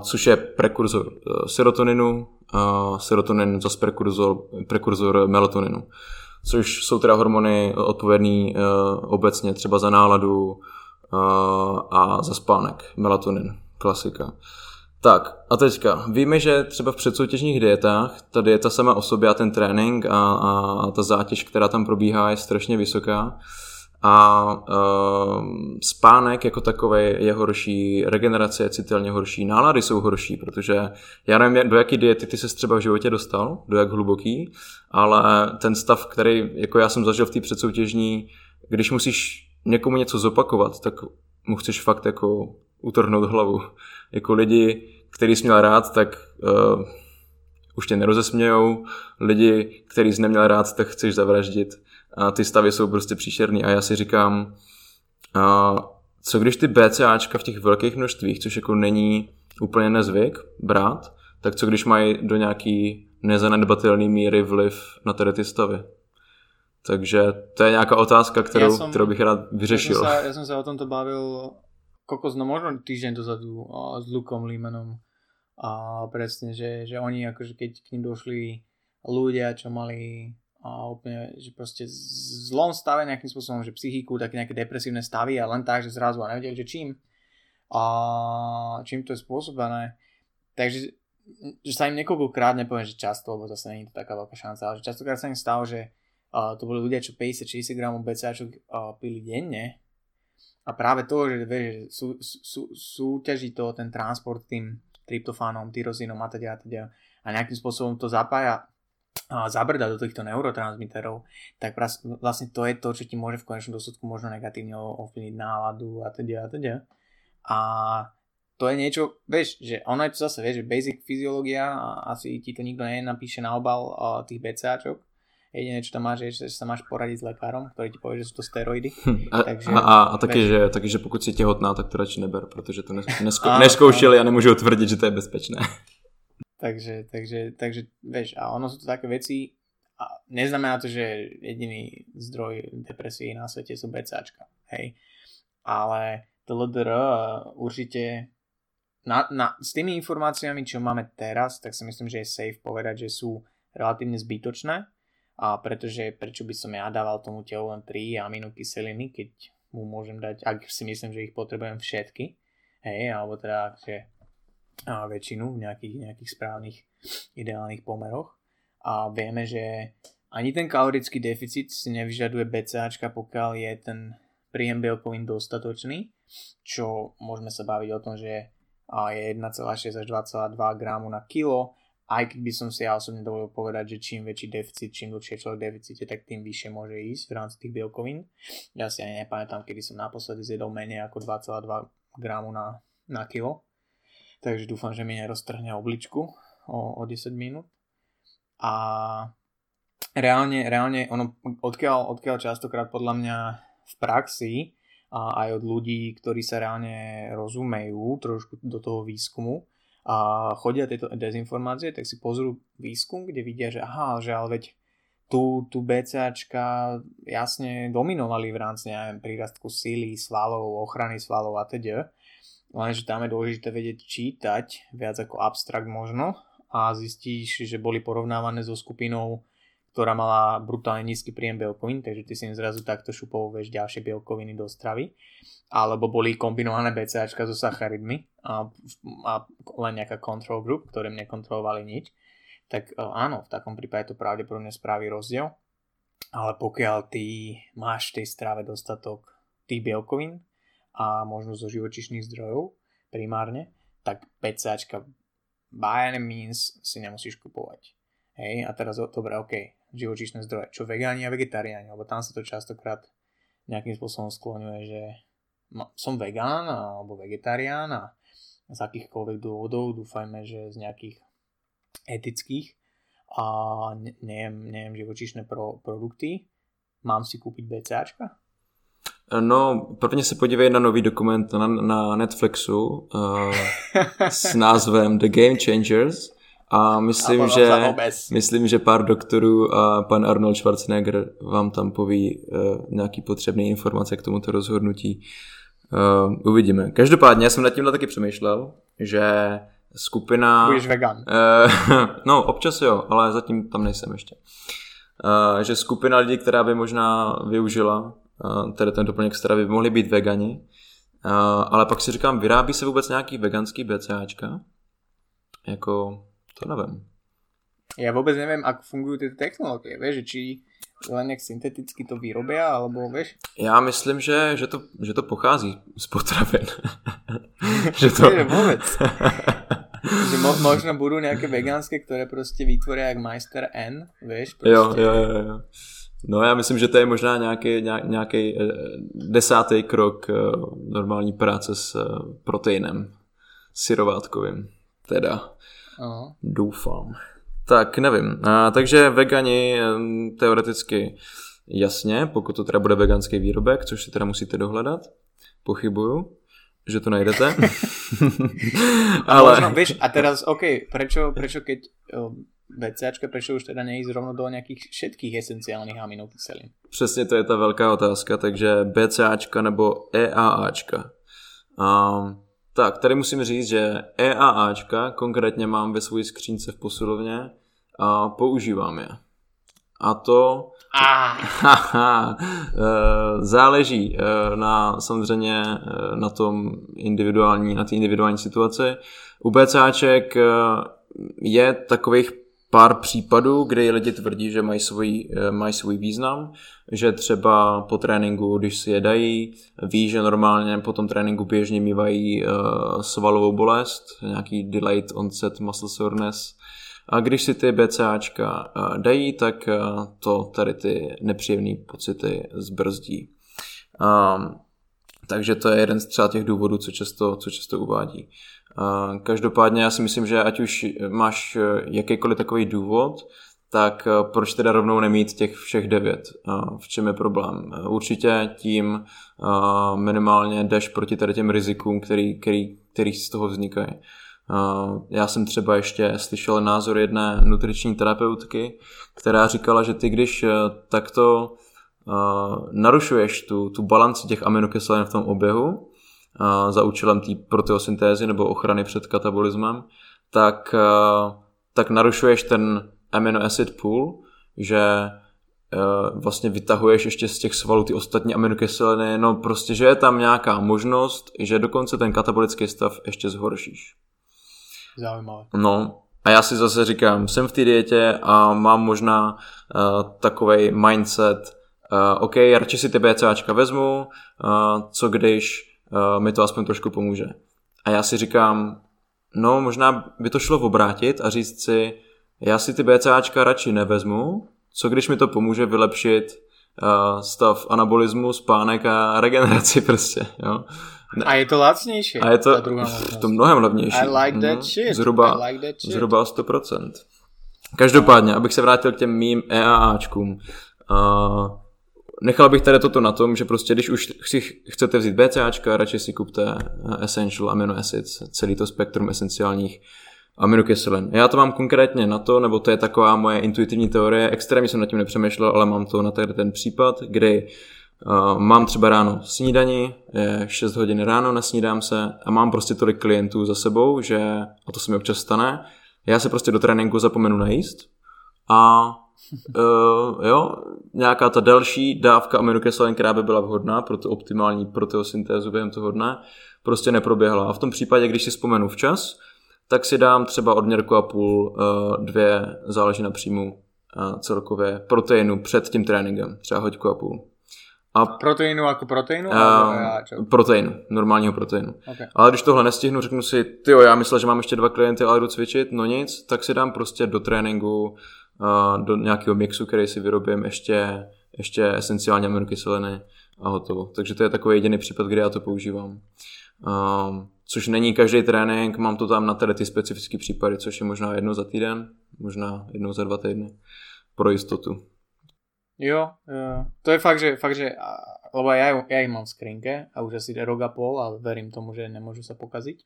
což je prekurzor serotoninu, serotonin zase prekurzor, prekurzor melatoninu což jsou teda hormony odpovědný uh, obecně třeba za náladu uh, a za spánek, melatonin, klasika. Tak a teďka, víme, že třeba v předsoutěžních dietách ta dieta sama o sobě a ten trénink a, a ta zátěž, která tam probíhá, je strašně vysoká a uh, spánek jako takový je horší, regenerace je citelně horší, nálady jsou horší, protože já nevím, do jaký diety ty se třeba v životě dostal, do jak hluboký, ale ten stav, který jako já jsem zažil v té předsoutěžní, když musíš někomu něco zopakovat, tak mu chceš fakt jako utrhnout hlavu. Jako lidi, který jsi měl rád, tak uh, už tě nerozesmějou, lidi, který jsi neměl rád, tak chceš zavraždit a ty stavy jsou prostě příšerný a já si říkám, a co když ty BCAčka v těch velkých množstvích, což jako není úplně nezvyk brát, tak co když mají do nějaký nezanedbatelný míry vliv na tady ty stavy? Takže to je nějaká otázka, kterou, ja som, kterou bych rád vyřešil. Ja som, sa, ja som sa o tomto bavil kokos, no možno týždeň dozadu s Lukom Limanom a presne, že, že oni akože keď k ním došli ľudia, čo mali a úplne, že proste zlom stave nejakým spôsobom, že psychiku, také nejaké depresívne stavy a len tak, že zrazu a nevedeli, že čím. A čím to je spôsobené. Takže že sa im niekoľkokrát, nepoviem, že často, lebo zase není to taká veľká šanca, ale že častokrát sa im stalo, že uh, to boli ľudia, čo 50-60 gramov BCAčok uh, pili denne. A práve to, že vieš, sú, sú, súťaží to ten transport tým tryptofánom, tyrozínom a teda a teda a nejakým spôsobom to zapája zabrda do týchto neurotransmiterov, tak vlastne to je to, čo ti môže v konečnom dôsledku možno negatívne ovplyvniť náladu a teda a teda. A to je niečo, vieš, že ono je to zase, vieš, že basic fyziológia, asi ti to nikto nenapíše na obal tých BCAčok, jediné, čo tam máš, je, že sa máš poradiť s lekárom, ktorý ti povie, že sú to steroidy. Hm, a, Takže, a, a, a taky, že, taky, že pokud si těhotná, tak to radši neber, protože to nesko, neskoušeli a nemůžu tvrdit, že to je bezpečné. Takže, takže, takže, vieš, a ono sú to také veci, a neznamená to, že jediný zdroj depresie na svete sú BCAčka, hej. Ale LDR určite na, na, s tými informáciami, čo máme teraz, tak si myslím, že je safe povedať, že sú relatívne zbytočné, a pretože prečo by som ja dával tomu telu len 3 aminokyseliny, keď mu môžem dať, ak si myslím, že ich potrebujem všetky, hej, alebo teda, že a väčšinu v nejakých, nejakých správnych ideálnych pomeroch. A vieme, že ani ten kalorický deficit si nevyžaduje BCAčka, pokiaľ je ten príjem bielkovín dostatočný, čo môžeme sa baviť o tom, že je 1,6 až 2,2 gramu na kilo, aj keď by som si ja osobne dovolil povedať, že čím väčší deficit, čím dlhšie človek deficite, tak tým vyššie môže ísť v rámci tých bielkovín. Ja si ani nepamätám, kedy som naposledy zjedol menej ako 2,2 gramu na, na kilo takže dúfam, že mi neroztrhne obličku o, o 10 minút. A reálne, reálne ono, odkiaľ, odkiaľ častokrát podľa mňa v praxi a aj od ľudí, ktorí sa reálne rozumejú trošku do toho výskumu a chodia tieto dezinformácie, tak si pozrú výskum, kde vidia, že aha, že ale veď tu, tu BCAčka jasne dominovali v rámci, neviem, prírastku síly, svalov, ochrany svalov a teda lenže tam je dôležité vedieť čítať viac ako abstrakt možno a zistíš, že boli porovnávané so skupinou, ktorá mala brutálne nízky príjem bielkovín, takže ty si im zrazu takto šupov vieš ďalšie bielkoviny do stravy. Alebo boli kombinované BCAčka so sacharidmi a, a len nejaká control group, ktoré nekontrolovali nič. Tak e, áno, v takom prípade to pravdepodobne spraví rozdiel. Ale pokiaľ ty máš v tej strave dostatok tých bielkovín, a možno zo živočišných zdrojov primárne, tak PCAčka by any means si nemusíš kupovať. Hej, a teraz, dobre, OK, živočíšne zdroje, čo vegáni a vegetariáni, lebo tam sa to častokrát nejakým spôsobom skloňuje, že som vegán alebo vegetarián a z akýchkoľvek dôvodov, dúfajme, že z nejakých etických a nejem, nejem živočišné pro, produkty, mám si kúpiť BCAčka? No, prvně se podívej na nový dokument na, na Netflixu uh, s názvem The Game Changers a myslím, a že, myslím, že pár doktorů a pan Arnold Schwarzenegger vám tam poví uh, nějaký potřebné informace k tomuto rozhodnutí. Uh, uvidíme. Každopádně, já jsem nad tímhle taky přemýšlel, že skupina... Budeš vegan. Uh, no, občas jo, ale zatím tam nejsem ještě. Uh, že skupina lidí, která by možná využila tedy ten doplněk stravy, by mohli být vegani, ale pak si říkám, vyrábí se vůbec nějaký veganský BCAčka? Jako, to nevím. Já vůbec nevím, jak fungují ty technologie, víš, či len jak synteticky to vyrobia, alebo vieš? Já myslím, že, že, to, že to pochází z potravin. že to... Nie, vôbec. že mo, možno budú nejaké vegánske, které prostě vytvoria jak Meister N, vieš? Prostě. Jo, jo, jo, jo. No já myslím, že to je možná nějaký, nějaký eh, desátý krok eh, normální práce s eh, proteinem syrovátkovým. Teda. Aha. Doufám. Tak nevím. A, takže vegani teoreticky jasně, pokud to teda bude veganský výrobek, což si teda musíte dohledat. Pochybuju, že to najdete. Ale... Možno, víš, a teraz, OK, prečo, prečo keď BCAčka, prečo už teda nejíst rovno do nějakých všetkých esenciálních aminokyselin? Přesně to je ta velká otázka, takže BCAčka nebo EAAčka. Um, tak, tady musím říct, že EAAčka konkrétně mám ve své skřínce v posilovně a používám je. A to ah. záleží eh, na samozřejmě eh, na tom individuální, na té individuální situaci. U BCAček je takových pár případů, kdy lidi tvrdí, že mají svůj, mají svůj význam, že třeba po tréninku, když si je dají, ví, že normálně po tom tréninku běžně mývají uh, svalovou bolest, nějaký delayed onset muscle soreness, a když si ty BCAčka dají, tak to tady ty nepříjemné pocity zbrzdí. Um, takže to je jeden z třeba těch důvodů, co často, co často uvádí. Každopádně já si myslím, že ať už máš jakýkoliv takový důvod, tak proč teda rovnou nemít těch všech devět? V čem je problém? Určitě tím minimálně jdeš proti tady těm rizikům, který, který, který z toho vznikají. Já jsem třeba ještě slyšel názor jedné nutriční terapeutky, která říkala, že ty když takto narušuješ tu, tu balanci těch aminokyselin v tom oběhu za účelem té proteosyntézy nebo ochrany před katabolismem, tak, tak narušuješ ten amino acid pool, že vlastně vytahuješ ještě z těch svalů ty ostatní aminokyseliny, no prostě, že je tam nějaká možnost, že dokonce ten katabolický stav ještě zhoršíš. Zaujímavé. No, a já si zase říkám, jsem v té dietě a mám možná uh, takový mindset, uh, OK, radši si ty BCAčka vezmu, uh, co když uh, mi to aspoň trošku pomůže. A já si říkám, no možná by to šlo obrátit a říct si, já si ty BCAčka radši nevezmu, co když mi to pomůže vylepšit uh, stav anabolismu, spánek a regeneraci prostě, jo. Ne. A je to lacnější. A je to, to mnohem levnější. I like that mm, shit. Zhruba, like that shit. zhruba 100%. Každopádně, abych se vrátil k těm mým EAAčkům. Uh, nechal bych tady toto na tom, že prostě když už si chcete vzít BCAčka, radši si kupte Essential Amino Acids, celý to spektrum esenciálních aminokyselin. Já to mám konkrétně na to, nebo to je taková moje intuitivní teorie, extrémně jsem nad tím nepřemýšlel, ale mám to na tady ten případ, kdy uh, mám třeba ráno snídani, je 6 hodin ráno, nesnídám se a mám prostě tolik klientů za sebou, že, a to se mi občas stane, já se prostě do tréninku zapomenu najíst a uh, jo, nějaká ta další dávka aminokyselin, která by byla vhodná pro tu optimální proteosyntézu během toho dne, prostě neproběhla. A v tom případě, když si vzpomenu včas, tak si dám třeba odměrku a půl, uh, dvě, záleží na příjmu uh, celkově proteinu před tím tréninkem, třeba hoďku a půl. A proteinu jako proteinu? Uh, proteinu, normálního proteinu. Okay. Ale když tohle nestihnu, řeknu si, ty já myslel, že mám ještě dva klienty, ale jdu cvičit, no nic, tak si dám prostě do tréninku, uh, do nějakého mixu, který si vyrobím, ještě, ještě esenciální aminokyseliny a hotovo. Takže to je takový jediný případ, kdy já to používám. Což není každý trénink, mám to tam na tady ty specifické případy, což je možná jednou za týden, možná jednou za dva týdny pro jistotu. Jo, to je fakt, že, fakt, že lebo ja, ja ich mám v skrinke a už asi rok a pol a verím tomu, že nemôžu sa pokaziť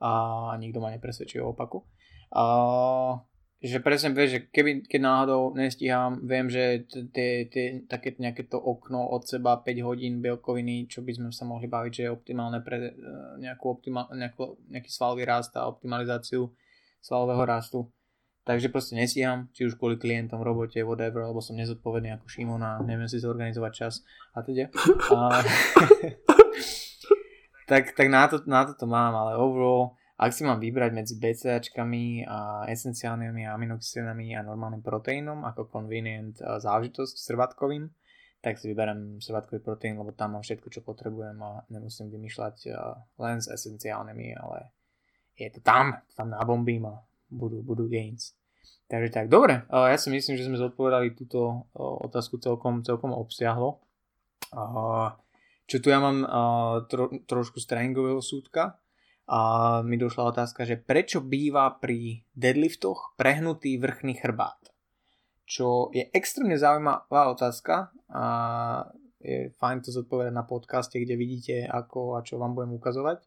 a nikto ma nepresvedčí o opaku. A, že presne vieš, že keby, keď náhodou nestíham, viem, že tie, tie, také nejaké to okno od seba 5 hodín bielkoviny, čo by sme sa mohli baviť, že je optimálne pre e, nejakú optima, nejakú, nejaký svalový rast a optimalizáciu svalového rastu, Takže proste nestíham, či už kvôli klientom, robote, whatever, alebo som nezodpovedný ako Šimon a neviem si zorganizovať čas a teda. A... tak, tak na, to, na to to mám, ale overall, ak si mám vybrať medzi BCAčkami a esenciálnymi aminokyselinami a normálnym proteínom ako convenient záležitosť srvatkovým, tak si vyberiem srvatkový proteín, lebo tam mám všetko, čo potrebujem a nemusím vymýšľať len s esenciálnymi, ale je to tam, tam nabombím a budú, budú gains. Takže tak, dobre, ja si myslím, že sme zodpovedali túto otázku celkom, celkom obsiahlo. Čo tu ja mám tro, trošku z tréningového súdka. A mi došla otázka, že prečo býva pri deadliftoch prehnutý vrchný chrbát? Čo je extrémne zaujímavá otázka a je fajn to zodpovedať na podcaste, kde vidíte ako a čo vám budem ukazovať.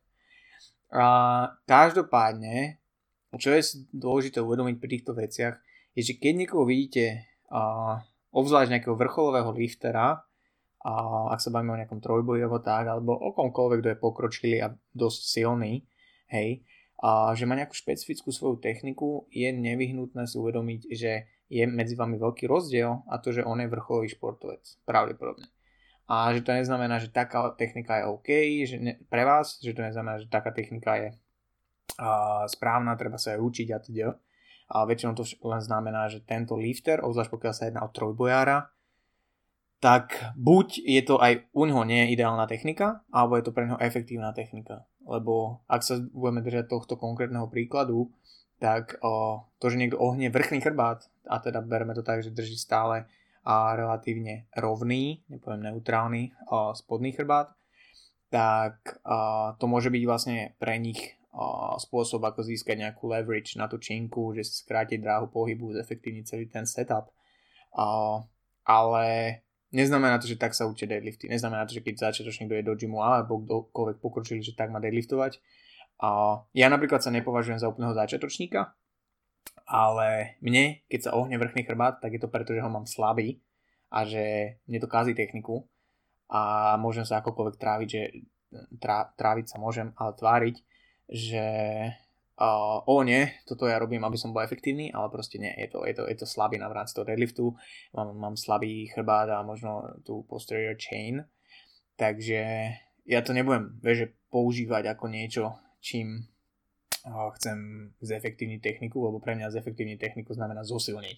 A každopádne čo je dôležité uvedomiť pri týchto veciach, je, že keď niekoho vidíte, a, obzvlášť nejakého vrcholového liftera, a ak sa bavíme o nejakom trojboji alebo tak, alebo o komkoľvek, kto je pokročilý a dosť silný, hej, a že má nejakú špecifickú svoju techniku, je nevyhnutné si uvedomiť, že je medzi vami veľký rozdiel a to, že on je vrcholový športovec, pravdepodobne. A že to neznamená, že taká technika je OK že ne, pre vás, že to neznamená, že taká technika je a správna, treba sa aj učiť a teda. A väčšinou to len znamená, že tento lifter, obzvlášť pokiaľ sa jedná o trojbojára, tak buď je to aj u neho nie je ideálna technika, alebo je to pre neho efektívna technika. Lebo ak sa budeme držať tohto konkrétneho príkladu, tak o, to, že niekto ohne vrchný chrbát, a teda bereme to tak, že drží stále a relatívne rovný, nepoviem neutrálny, o, spodný chrbát, tak o, to môže byť vlastne pre nich spôsob, ako získať nejakú leverage na tú činku, že skrátiť dráhu pohybu, zefektívniť celý ten setup. ale neznamená to, že tak sa učia deadlifty. Neznamená to, že keď začiatočník dojde do gymu alebo kdokoľvek pokročili, že tak má deadliftovať. ja napríklad sa nepovažujem za úplného začiatočníka, ale mne, keď sa ohne vrchný chrbát, tak je to preto, že ho mám slabý a že mne to kazí techniku a môžem sa akokoľvek tráviť, že trá, tráviť sa môžem, ale tváriť, že uh, o nie, toto ja robím, aby som bol efektívny, ale proste nie, je to, je to, je to slabina v rámci toho deadliftu, mám, mám slabý chrbát a možno tú posterior chain, takže ja to nebudem vieš, používať ako niečo, čím uh, chcem zefektívniť techniku, lebo pre mňa zefektívniť techniku znamená zosilniť,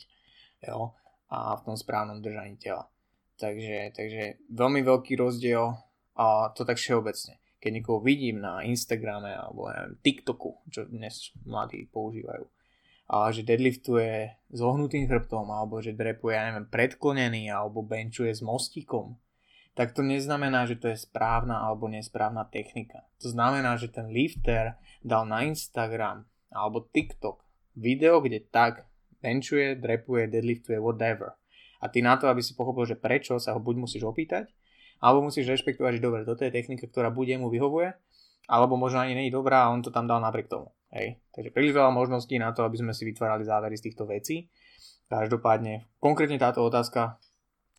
jo, a v tom správnom držaní tela. Takže, takže veľmi veľký rozdiel a to tak všeobecne keď niekoho vidím na Instagrame alebo neviem, TikToku, čo dnes mladí používajú, a že deadliftuje s ohnutým chrbtom alebo že drepuje, ja neviem, predklonený alebo benchuje s mostíkom, tak to neznamená, že to je správna alebo nesprávna technika. To znamená, že ten lifter dal na Instagram alebo TikTok video, kde tak benchuje, drepuje, deadliftuje, whatever. A ty na to, aby si pochopil, že prečo sa ho buď musíš opýtať, alebo musíš rešpektovať, že dobre, toto je technika, ktorá bude mu vyhovuje, alebo možno ani je dobrá a on to tam dal napriek tomu. Hej. Takže príliš veľa možností na to, aby sme si vytvárali závery z týchto vecí. Každopádne, konkrétne táto otázka,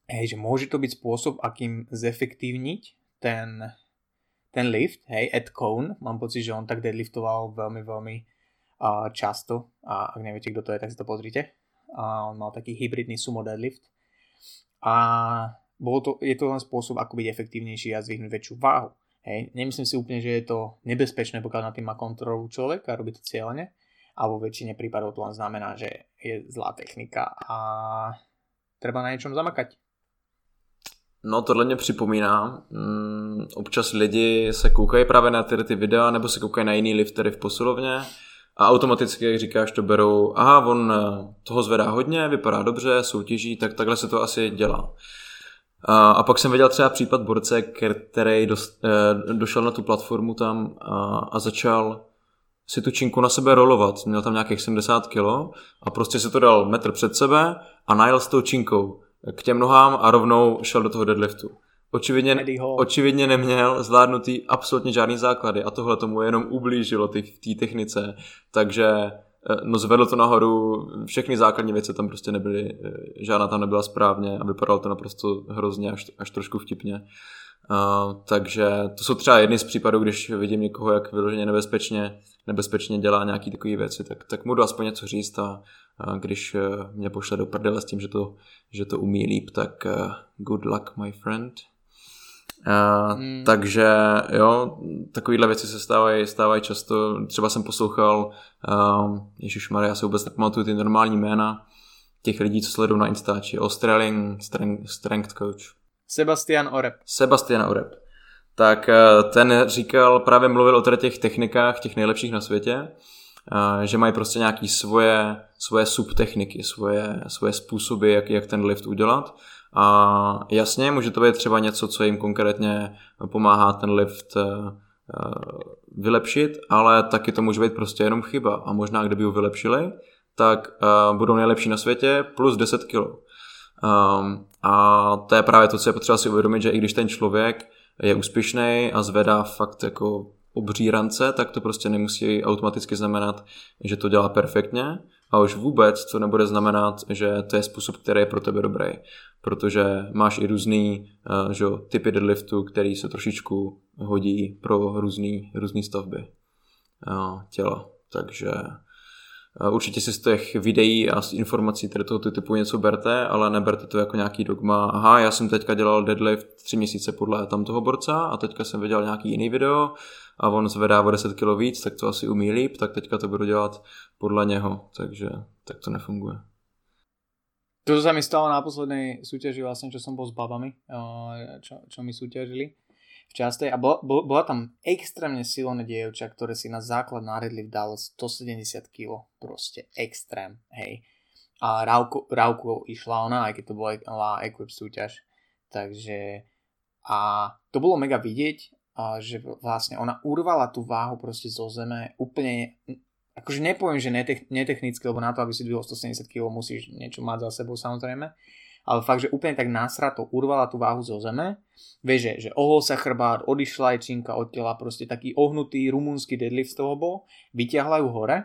hej, že môže to byť spôsob, akým zefektívniť ten, ten lift, hej, Ed Cohn, mám pocit, že on tak deadliftoval veľmi, veľmi uh, často a ak neviete, kto to je, tak si to pozrite. A on mal taký hybridný sumo deadlift. A bolo to, je to len spôsob, ako byť efektívnejší a zvyhnúť väčšiu váhu. Hej. Nemyslím si úplne, že je to nebezpečné, pokiaľ na tým má kontrolu človek a robí to cieľene, a vo väčšine prípadov to len znamená, že je zlá technika a treba na niečom zamakať. No tohle mě připomíná. Mm, občas lidi se koukají právě na ty, ty videa nebo se koukají na jiný liftery v posilovně a automaticky, jak říkáš, to berou, aha, on eh, toho zvedá hodně, vypadá dobře, soutěží, tak takhle se to asi dělá. A, a pak jsem viděl třeba případ borce, který dost, eh, došel na tu platformu tam a, a začal si tu činku na sebe rolovat. Měl tam nějakých 70 kg a prostě si to dal metr před sebe a najel s tou činkou k těm nohám a rovnou šel do toho deadliftu. Očividně, očividně neměl zvládnutý absolutně žádný základy a tohle tomu jenom ublížilo v té technice, takže no zvedl to nahoru, všechny základní věci tam prostě nebyly, eh, žádná tam nebyla správně a vypadalo to naprosto hrozně, až, až trošku vtipně. Uh, takže to jsou třeba jedny z případů, když vidím někoho, jak vyloženě nebezpečně, nebezpečně dělá nějaké takové věci, tak, tak mu jdu aspoň něco říct a, a když mě pošle do prdele s tím, že to, že to umí líp, tak uh, good luck my friend. Uh, hmm. Takže jo, takovéhle věci se stávají, stávají často. Třeba jsem poslouchal, uh, Ježíš Maria, já si vůbec nepamatuju ty normální jména těch lidí, co sledují na Instači. Australian Strength, strength Coach. Sebastian Oreb. Sebastian Oreb. Tak uh, ten říkal, právě mluvil o těch technikách, těch nejlepších na světě, uh, že mají prostě nějaké svoje, svoje subtechniky, svoje, svoje způsoby, jak, jak ten lift udělat a jasně, může to být třeba něco, co jim konkrétně pomáhá ten lift eh, eh, vylepšit, ale taky to může být prostě jenom chyba. A možná, kdyby ho vylepšili, tak eh, budou nejlepší na světě plus 10 kg. Um, a to je právě to, co je potřeba si uvědomit, že i když ten člověk je úspěšný a zvedá fakt jako obří rance, tak to prostě nemusí automaticky znamenat, že to dělá perfektně a už vůbec to nebude znamenat, že to je způsob, který je pro tebe dobrý protože máš i různý uh, že, typy deadliftu, který se trošičku hodí pro různý, různý stavby uh, těla. Takže uh, určitě si z těch videí a z informací tady toho typu něco berte, ale neberte to jako nějaký dogma. Aha, já jsem teďka dělal deadlift tři měsíce podle tamtoho borca a teďka jsem viděl nějaký jiný video a on zvedá o 10 kg víc, tak to asi umí líp, tak teďka to budu dělat podle něho. Takže tak to nefunguje. To sa mi stalo na poslednej súťaži vlastne, čo som bol s babami, čo, čo mi súťažili v častej a bola tam extrémne silné dievča, ktoré si na základ na Redlift dalo 170 kg, proste extrém, hej. A Rauku, Rauku išla ona, aj keď to bola Equip súťaž, takže a to bolo mega vidieť, že vlastne ona urvala tú váhu proste zo zeme úplne akože nepoviem, že netech, netechnicky, lebo na to, aby si dvihol 170 kg, musíš niečo mať za sebou samozrejme, ale fakt, že úplne tak násrato urvala tú váhu zo zeme, vieš, že, že ohol sa chrbát, odišla aj činka od tela, proste taký ohnutý rumúnsky deadlift z toho bol, vyťahla ju hore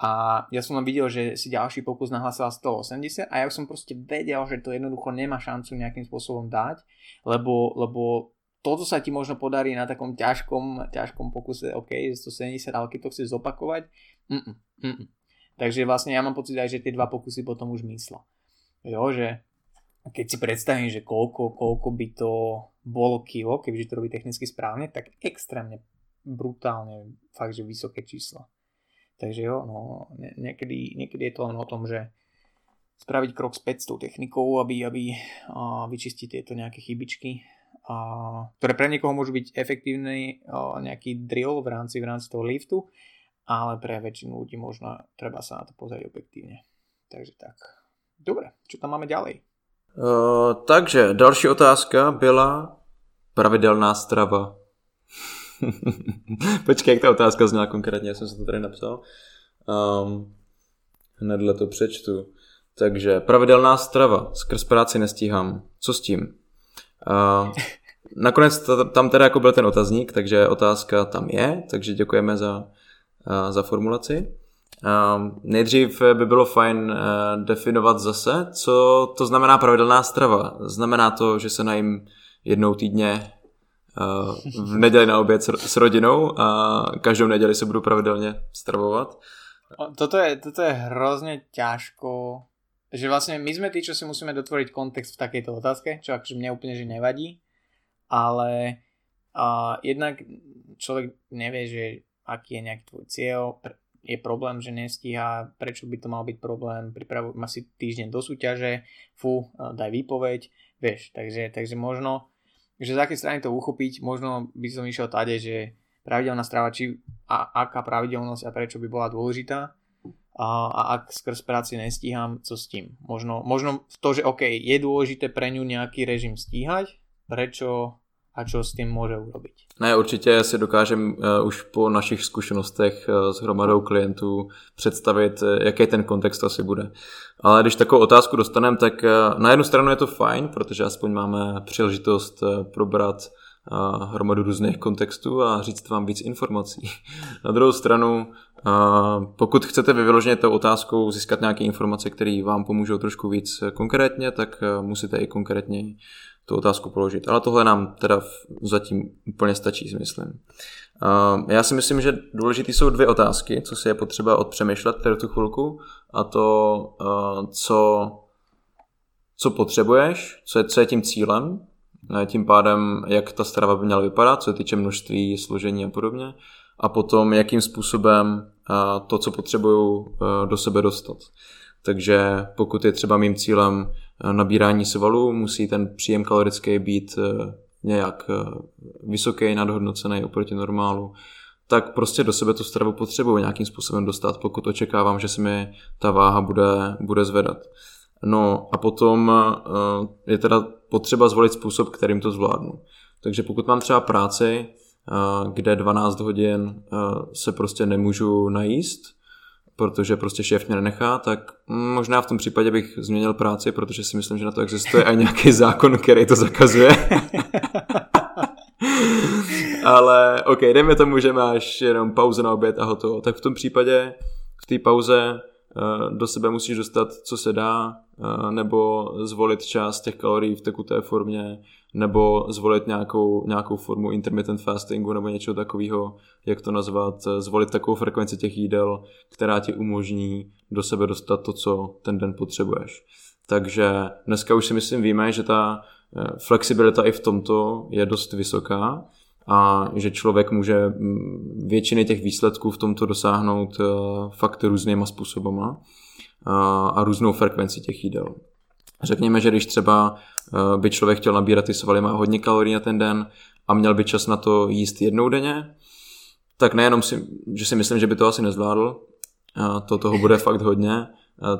a ja som len videl, že si ďalší pokus nahlasila 180 a ja som proste vedel, že to jednoducho nemá šancu nejakým spôsobom dať, lebo, lebo toto sa ti možno podarí na takom ťažkom, ťažkom pokuse, OK, 170, ale keď to chceš zopakovať, mm-mm, mm-mm. Takže vlastne ja mám pocit aj, že tie dva pokusy potom už mysla. Jo, že keď si predstavím, že koľko, koľko by to bolo kilo, kebyže to robí technicky správne, tak extrémne brutálne fakt, že vysoké čísla. Takže jo, no, niekedy, niekedy je to len o tom, že spraviť krok späť s tou technikou, aby, aby vyčistiť tieto nejaké chybičky a, ktoré pre niekoho môžu byť efektívny nejaký drill v rámci, v rámci toho liftu, ale pre väčšinu ľudí možno treba sa na to pozrieť objektívne. Takže tak. Dobre, čo tam máme ďalej? Uh, takže další otázka byla pravidelná strava. Počkej, jak ta otázka zněla konkrétně, já jsem se to tady napsal. Um, hnedle to přečtu. Takže pravidelná strava, skrz práci nestíhám. Co s tím? Uh, nakonec to, tam teda jako byl ten otazník, takže otázka tam je, takže děkujeme za, uh, za formulaci. Uh, nejdřív by bylo fajn definovat zase, co to znamená pravidelná strava. Znamená to, že se najím jednou týdně v neděli na oběd s, s rodinou a každou neděli se budu pravidelně stravovat. Toto je, toto je hrozně ťažko že vlastne my sme tí, čo si musíme dotvoriť kontext v takejto otázke, čo akože mne úplne že nevadí, ale uh, jednak človek nevie, že aký je nejaký tvoj cieľ, je problém, že nestíha, prečo by to mal byť problém, pripravu, má si týždeň do súťaže, fú, daj výpoveď, vieš, takže, takže možno, že z akej strany to uchopiť, možno by som išiel tade, že pravidelná strava, či a, aká pravidelnosť a prečo by bola dôležitá a, a ak skrz práci nestíham, co s tým. Možno, možno to, že OK, je dôležité pre ňu nejaký režim stíhať, prečo a čo s tím může urobiť. Ne, určitě si dokážem uh, už po našich zkušenostech uh, s hromadou klientů představit, uh, jaký ten kontext asi bude. Ale když takovou otázku dostaneme, tak uh, na jednu stranu je to fajn, protože aspoň máme příležitost uh, probrat uh, hromadu různých kontextů a říct vám víc informací. na druhou stranu, uh, pokud chcete vy vyloženě tou otázkou získat nějaké informace, které vám pomůžou trošku víc konkrétně, tak uh, musíte i konkrétně tu otázku položit. Ale tohle nám teda zatím úplně stačí, myslím. Uh, já si myslím, že důležité jsou dvě otázky, co si je potřeba odpřemýšlet v tu chvilku a to, uh, co, co potřebuješ, co je, co je tím cílem, tím pádem, jak ta strava by měla vypadat, co se týče množství, složení a podobně, a potom, jakým způsobem to, co potřebuju, do sebe dostat. Takže pokud je třeba mým cílem eh, nabírání svalů, musí ten příjem kalorický být eh, nějak vysoký, nadhodnocený oproti normálu, tak prostě do sebe tu stravu potřebuji nějakým způsobem dostat, pokud očekávám, že se mi ta váha bude, bude zvedat. No a potom je teda potřeba zvolit způsob, kterým to zvládnu. Takže pokud mám třeba práci, kde 12 hodin se prostě nemůžu najíst, protože prostě šéf mě nenechá, tak možná v tom případě bych změnil práci, protože si myslím, že na to existuje i nějaký zákon, který to zakazuje. Ale ok, dejme tomu, že máš jenom pauzu na oběd a hotovo. Tak v tom případě v té pauze do sebe musíš dostat, co se dá, uh, nebo zvolit část těch kalorií v tekuté formě, nebo zvolit nějakou, nějakou formu intermittent fastingu nebo něčeho takového, jak to nazvat, zvolit takovou frekvenci těch jídel, která ti umožní do sebe dostat to, co ten den potřebuješ. Takže dneska už si myslím víme, že ta eh, flexibilita i v tomto je dost vysoká a že člověk může mm, většiny těch výsledků v tomto dosáhnout eh, fakt různýma způsobama a různou frekvenci těch jídel. Řekněme, že když třeba eh, by člověk chtěl nabírat ty svaly, má hodně kalorií na ten den a měl by čas na to jíst jednou denně, tak nejenom si, že si myslím, že by to asi nezvládl, to toho bude fakt hodně,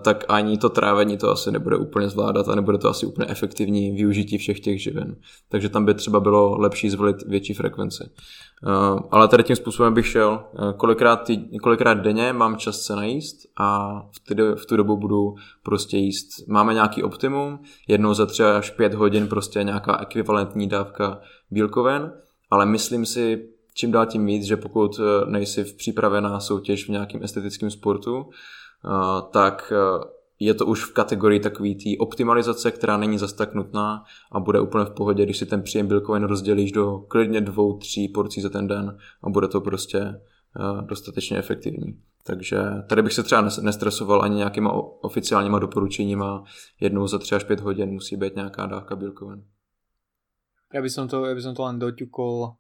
tak ani to trávení to asi nebude úplně zvládat a nebude to asi úplně efektivní využití všech těch živin. Takže tam by třeba bylo lepší zvolit větší frekvenci. Ale tady tím způsobem bych šel, kolikrát, tý, kolikrát denně mám čas se najíst a v, ty, v tu dobu budu prostě jíst. Máme nějaký optimum, jednou za tři až pět hodin prostě nějaká ekvivalentní dávka bílkovin, ale myslím si, čím dál tím víc, že pokud e, nejsi v přípravě na soutěž v nějakém estetickém sportu, tak e, je to už v kategorii takový té optimalizace, která není zas tak nutná a bude úplně v pohodě, když si ten příjem bílkovin rozdělíš do klidně dvou, tří porcí za ten den a bude to prostě e, dostatečně efektivní. Takže tady bych se třeba nestresoval ani nějakýma oficiálníma doporučeníma. Jednou za tři až pět hodin musí být nějaká dávka bílkovin. Já bych to, ja to len doťukol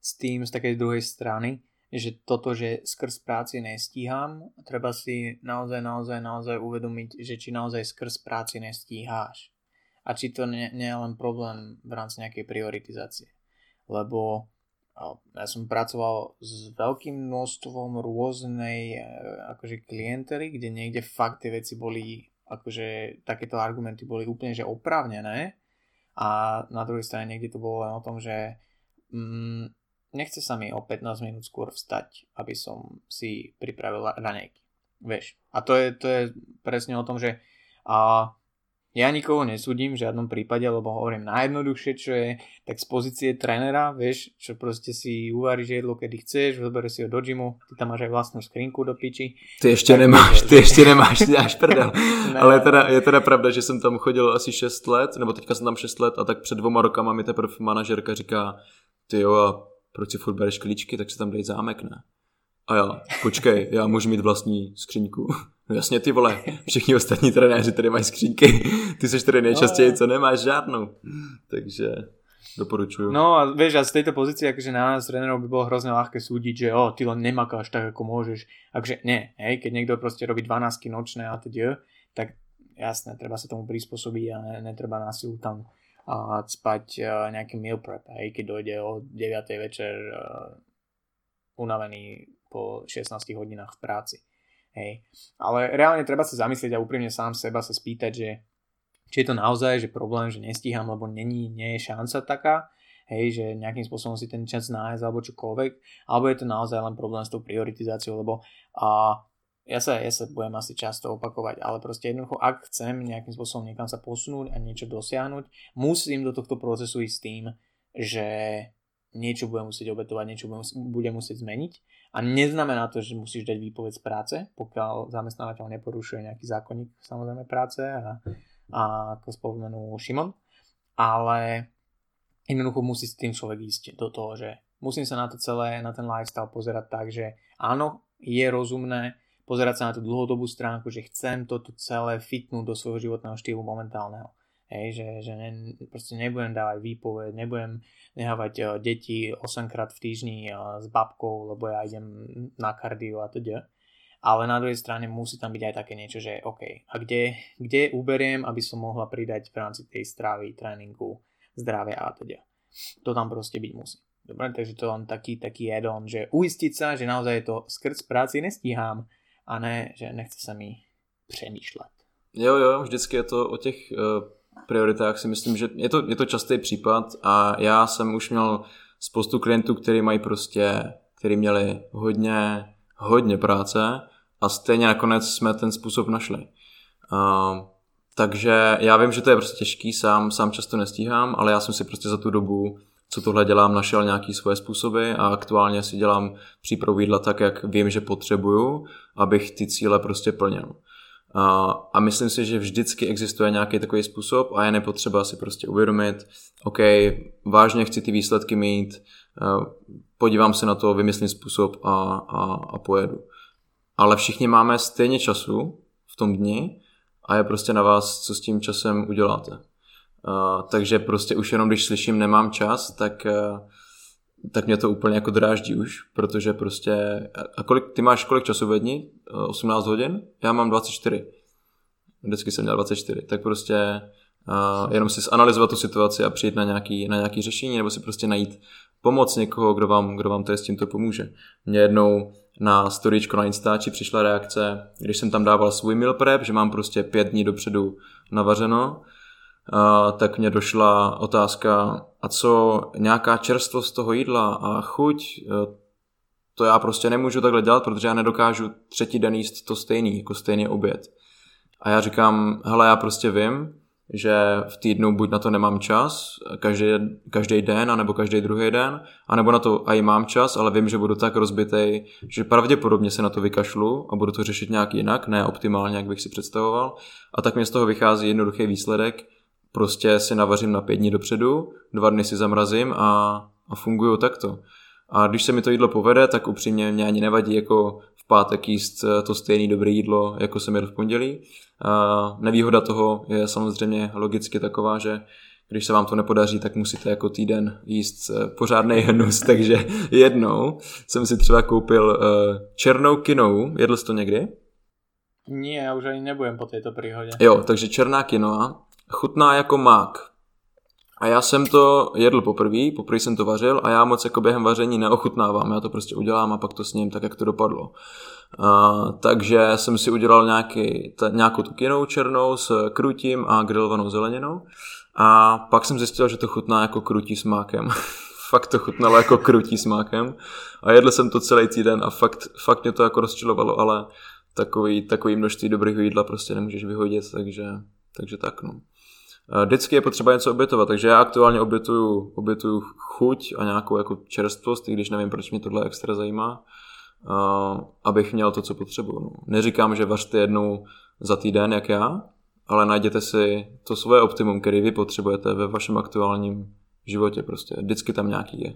s tým z takej druhej strany, že toto, že skrz práci nestíham, treba si naozaj, naozaj, naozaj uvedomiť, že či naozaj skrz práci nestíháš. A či to nie, nie je len problém v rámci nejakej prioritizácie. Lebo ja som pracoval s veľkým množstvom rôznej e, akože klientely, kde niekde fakt tie veci boli, akože takéto argumenty boli úplne že oprávnené a na druhej strane niekde to bolo len o tom, že mm, nechce sa mi o 15 minút skôr vstať, aby som si pripravil raňajky. Vieš. A to je, to je presne o tom, že a ja nikoho nesúdim v žiadnom prípade, lebo hovorím najjednoduchšie, čo je, tak z pozície trénera, vieš, čo proste si uvaríš jedlo, kedy chceš, vyberie si ho do gymu, ty tam máš aj vlastnú skrinku do piči. Ty ještě nemáš, ty ještě nemáš, ty až prdel. ne. Ale teda, je teda pravda, že jsem tam chodil asi 6 let, nebo teďka jsem tam 6 let a tak před dvoma rokama mi teprve manažerka říká, ty jo, a proč si furt bereš klíčky, tak si tam dej zámek, ne? A já, počkej, já můžu mít vlastní skříňku. No jasně ty vole, všichni ostatní trenéři tady mají skřínky, ty seš tady nejčastěji, co nemáš žádnou. Takže... doporučuju. No a vieš, a z tejto pozície, akože na nás trénerov by bolo hrozne ľahké súdiť, že o, ty len nemakáš tak, ako môžeš. Akože nie, hej, keď niekto proste robí 12 nočné a teď, tak jasné, treba sa tomu prispôsobiť a ne, netreba na silu tam a spať a, nejaký meal prep, hej, keď dojde o 9. večer a, unavený po 16 hodinách v práci. Hej. Ale reálne treba sa zamyslieť a úprimne sám seba sa spýtať, že či je to naozaj že problém, že nestíham, lebo není, nie je šanca taká, hej, že nejakým spôsobom si ten čas nájsť alebo čokoľvek, alebo je to naozaj len problém s tou prioritizáciou, lebo a, ja sa, ja sa budem asi často opakovať, ale proste jednoducho, ak chcem nejakým spôsobom niekam sa posunúť a niečo dosiahnuť, musím do tohto procesu ísť s tým, že niečo budem musieť obetovať, niečo budem musieť zmeniť a neznamená to, že musíš dať výpoveď z práce, pokiaľ zamestnávateľ neporušuje nejaký zákonník samozrejme práce a a ako spomenul Šimon, ale jednoducho musí s tým človek ísť do toho, že musím sa na to celé, na ten lifestyle pozerať tak, že áno, je rozumné pozerať sa na tú dlhodobú stránku, že chcem toto celé fitnúť do svojho životného štýlu momentálneho. Hej, že, že ne, proste nebudem dávať výpoveď, nebudem nehávať uh, deti 8 krát v týždni uh, s babkou, lebo ja idem na kardio a teda ale na druhej strane musí tam byť aj také niečo, že OK, a kde, kde uberiem, aby som mohla pridať v rámci tej stravy, tréningu, zdravia a teda. To tam proste byť musí. Dobre, takže to len taký, taký add-on, že uistiť sa, že naozaj to skrz práci nestíhám a ne, že nechce sa mi přemýšlet. Jo, jo, vždycky je to o těch uh, prioritách si myslím, že je to, je to častý případ a já jsem už měl spoustu klientů, kteří mají prostě, kteří měli hodně, hodně práce a stejně nakonec jsme ten způsob našli. Uh, takže já vím, že to je prostě těžký, sám, sám často nestíhám, ale já jsem si prostě za tu dobu, co tohle dělám, našel nějaký svoje způsoby a aktuálně si dělám přípravu jídla tak, jak vím, že potřebuju, abych ty cíle prostě plnil. A, myslím si, že vždycky existuje nějaký takový způsob a je nepotřeba si prostě uvědomit, OK, vážně chci ty výsledky mít, podívám se na to, vymyslím způsob a, a, a pojedu ale všichni máme stejně času v tom dni a je prostě na vás, co s tím časem uděláte. Uh, takže prostě už jenom když slyším nemám čas, tak, uh, tak mě to úplně jako dráždí už, protože prostě, a kolik, ty máš kolik času ve dni? Uh, 18 hodin? Já mám 24. Vždycky jsem měl 24, tak prostě uh, jenom si zanalizovat tu situaci a přijít na nějaký, na nějaký řešení, nebo si prostě najít pomoc někoho, kdo vám, kdo vám tady s tímto pomůže. Mě jednou na storyčko na Instači přišla reakce, když jsem tam dával svůj meal prep, že mám prostě pět dní dopředu navařeno, tak mě došla otázka, a co nějaká čerstvost toho jídla a chuť, e, to já prostě nemůžu takhle dělat, protože já nedokážu třetí den jíst to stejný, jako stejný oběd. A já říkám, hele, já prostě vím, že v týdnu buď na to nemám čas, každý, každý den, anebo každý druhý den, anebo na to i mám čas, ale vím, že budu tak rozbitej, že pravděpodobně se na to vykašlu a budu to řešit nějak jinak, ne optimálně, jak bych si představoval. A tak mi z toho vychází jednoduchý výsledek, prostě si navařím na pět dní dopředu, dva dny si zamrazím a, a funguju takto. A když se mi to jídlo povede, tak upřímně mě ani nevadí jako v pátek jíst to stejné dobré jídlo, jako jsem jedl v pondělí, nevýhoda toho je samozřejmě logicky taková, že když se vám to nepodaří, tak musíte jako týden jíst eh, pořádný hnus, takže jednou jsem si třeba koupil uh, černou kinou, jedl jsi to někdy? Nie, já už ani nebudem po této příhodě. Jo, takže černá kinoa, chutná jako mák. A já jsem to jedl poprvé, poprvé jsem to vařil a já moc jako během vaření neochutnávám, já to prostě udělám a pak to s ním tak, jak to dopadlo. Uh, takže jsem si udělal nějaký, ta, nějakou tu kinou černou s krutím a grilovanou zeleninou a pak jsem zjistil, že to chutná jako krutí s mákem. fakt to chutnalo jako krutí s mákem a jedl jsem to celý týden a fakt, fakt mě to jako rozčilovalo, ale takový, takový množství dobrých jídla prostě nemůžeš vyhodit, takže, takže tak no. Vždycky je potřeba něco obětovat, takže já aktuálně obětuju, obětuju chuť a nějakou jako čerstvost, i když nevím, proč mě tohle extra zajímá abych měl to, co potřebuju. No. Neříkám, že vařte jednou za týden, jak já, ale najděte si to svoje optimum, který vy potřebujete ve vašem aktuálním životě prostě. Vždycky tam nějaký je.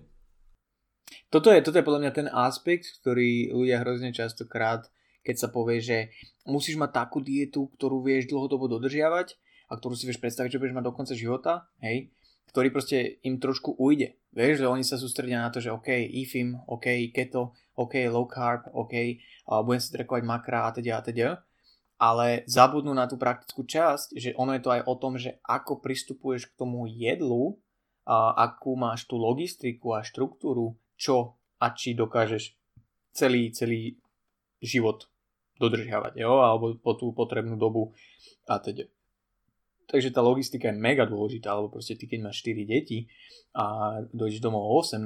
Toto je, toto je podľa mňa ten aspekt, ktorý ľudia hrozne častokrát, keď sa povie, že musíš mať takú dietu, ktorú vieš dlhodobo dodržiavať a ktorú si vieš predstaviť, že budeš mať do konca života, hej, ktorý proste im trošku ujde. Vieš, že oni sa sústredia na to, že OK, IFIM, OK, keto, OK, low carb, OK, a budem si trekovať makra a teda a teda. Ale zabudnú na tú praktickú časť, že ono je to aj o tom, že ako pristupuješ k tomu jedlu, a akú máš tú logistiku a štruktúru, čo a či dokážeš celý, celý život dodržiavať, jo, alebo po tú potrebnú dobu a teda. Takže tá logistika je mega dôležitá, alebo proste ty keď máš 4 deti a dojdeš domov o 18.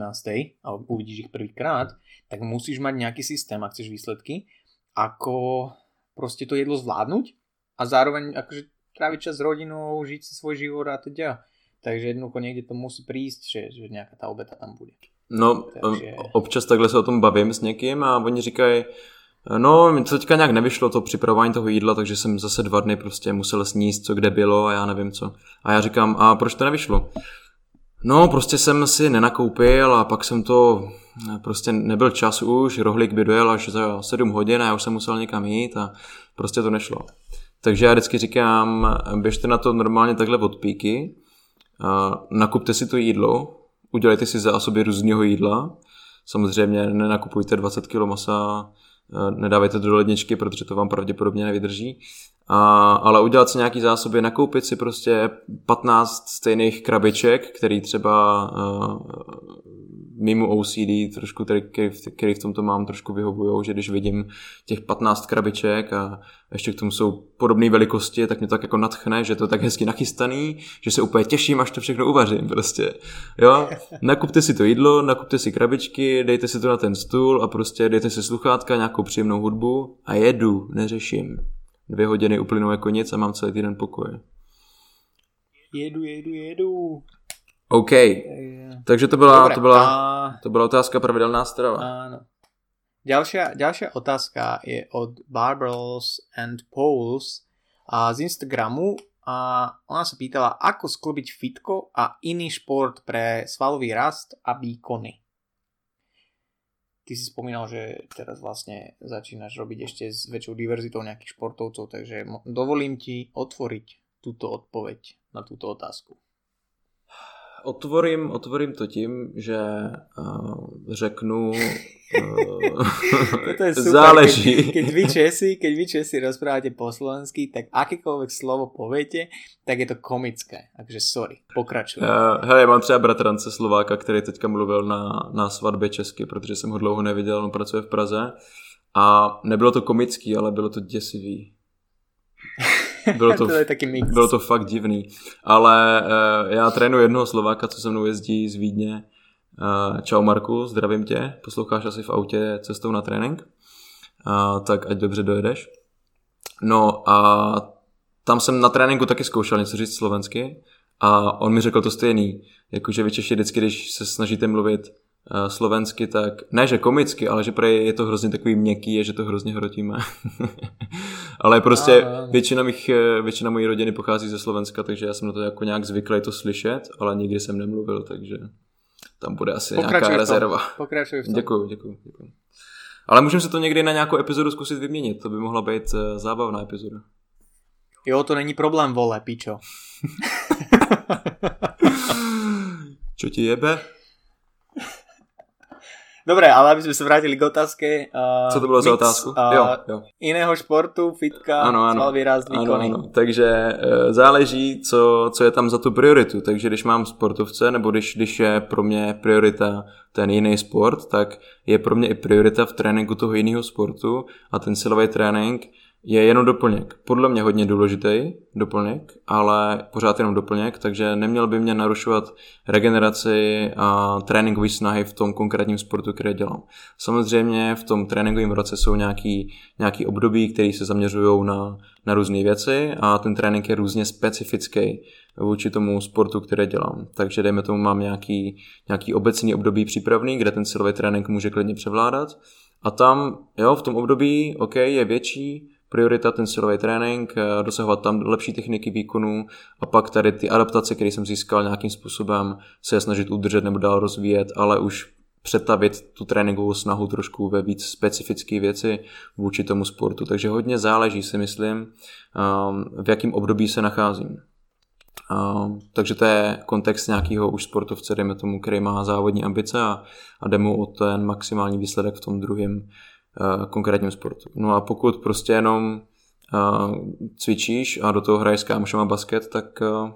a uvidíš ich prvýkrát, tak musíš mať nejaký systém, ak chceš výsledky, ako proste to jedlo zvládnuť a zároveň akože tráviť čas s rodinou, žiť si svoj život a teda. Takže jednoducho niekde to musí prísť, že, že nejaká tá obeta tam bude. No, Takže... občas takhle se o tom bavím s někým a oni říkají, No, mi to teďka nějak nevyšlo, to připravování toho jídla, takže jsem zase dva dny prostě musel sníst, co kde bylo a já nevím co. A já říkám, a proč to nevyšlo? No, prostě jsem si nenakoupil a pak jsem to, prostě nebyl čas už, rohlík by dojel až za 7 hodin a já už jsem musel někam jít a prostě to nešlo. Takže já vždycky říkám, běžte na to normálně takhle od píky, nakupte si to jídlo, udělejte si zásoby různého jídla, samozřejmě nenakupujte 20 kg masa Eh, nedávejte to do ledničky, protože to vám pravděpodobně nevydrží. A, ale udělat si nějaký zásoby, nakoupit si prostě 15 stejných krabiček, který třeba uh, mimo OCD, trošku, který, který v tomto mám, trošku vyhovují, že když vidím těch 15 krabiček a ještě k tomu jsou podobné velikosti, tak mě to tak jako natchne, že to je tak hezky nachystaný, že se úplně těším, až to všechno uvařím prostě. Jo, nakupte si to jídlo, nakupte si krabičky, dejte si to na ten stůl a prostě dejte si sluchátka, nějakou příjemnou hudbu a jedu, neřeším. Dvě hodiny uplynou jako nic a mám celý týden pokoj. Jedu, jedu, jedu. OK. Takže to byla, Dobre, to byla, a... to byla otázka pravidelná strava. Áno. Ďalšia, ďalšia otázka je od Barbels and Poles a z Instagramu a ona sa pýtala, ako sklobiť fitko a iný šport pre svalový rast a výkony. Ty si spomínal, že teraz vlastne začínaš robiť ešte s väčšou diverzitou nejakých športovcov, takže dovolím ti otvoriť túto odpoveď na túto otázku. Otvorím, otvorím to tím, že uh, řeknu... Uh, to je super. Záleží. Keď, keď, vy Česi, keď vy Česi rozprávate po slovensky, tak akékoľvek slovo poviete, tak je to komické. Takže sorry, pokračuj. Uh, hele, mám třeba bratrance Slováka, který teďka mluvil na, na svatbě česky, protože jsem ho dlouho neviděl, on pracuje v Praze. A nebylo to komický, ale bylo to děsivý. Bylo to, to je taky mix. Bylo to fakt divný. Ale uh, já trénuji jednoho Slováka, co se mnou jezdí z Vídně. Uh, čau Marku, zdravím tě. Posloucháš asi v autě cestou na trénink. Uh, tak ať dobře dojedeš. No a tam jsem na tréninku taky zkoušel něco říct slovensky a on mi řekl to stejný, jakože vy Češi vždycky, když se snažíte mluvit slovensky, tak ne, že komicky, ale že prej je to hrozně takový měkký, je, že to hrozně hrotíme. ale prostě a, většina, mých, eh, většina mojí rodiny pochází ze Slovenska, takže já jsem na to jako nějak zvyklý to slyšet, ale nikdy jsem nemluvil, takže tam bude asi Pokračuj nějaká rezerva. Pokračuj v tom. Děkuju, děkuju, děkuju. Ale můžeme se to někdy na nějakou epizodu zkusit vyměnit, to by mohla být uh, zábavná epizoda. Jo, to není problém, vole, pičo. Čo ti jebe? Dobre, ale aby sme sa vrátili k otázke. Uh, Co to bylo mix, za otázku? Uh, jo, jo. Iného športu, fitka, ano, ano. svalový ráz, Ano, ano. Takže uh, záleží, co, co je tam za tu prioritu. Takže když mám sportovce, nebo když, když je pro mě priorita ten jiný sport, tak je pro mě i priorita v tréninku toho jiného sportu a ten silový trénink je jenom doplněk. Podle mě hodně důležitý doplněk, ale pořád jenom doplněk, takže neměl by mě narušovat regeneraci a tréninkové snahy v tom konkrétním sportu, který dělám. Samozřejmě v tom tréninkovém roce jsou nějaký, nějaký období, které se zaměřují na, na různé věci a ten trénink je různě specifický vůči tomu sportu, který dělám. Takže dejme tomu mám nějaký, nějaký obecný období přípravný, kde ten silový trénink může klidně převládat. A tam, jo, v tom období, OK, je větší, priorita ten silový trénink, eh, dosahovat tam lepší techniky výkonu a pak tady ty adaptace, které jsem získal nějakým způsobem, se snažit udržet nebo dál rozvíjet, ale už přetavit tu tréninkovou snahu trošku ve víc specifické věci vůči tomu sportu. Takže hodně záleží si myslím, ehm, v jakém období se nacházím. Uh, takže to je kontext nějakého už sportovce, dejme tomu, který má závodní ambice a, a jde mu o ten maximální výsledek v tom druhém uh, konkrétním sportu. No a pokud prostě jenom uh, cvičíš a do toho hraješ s kámošema basket, tak uh,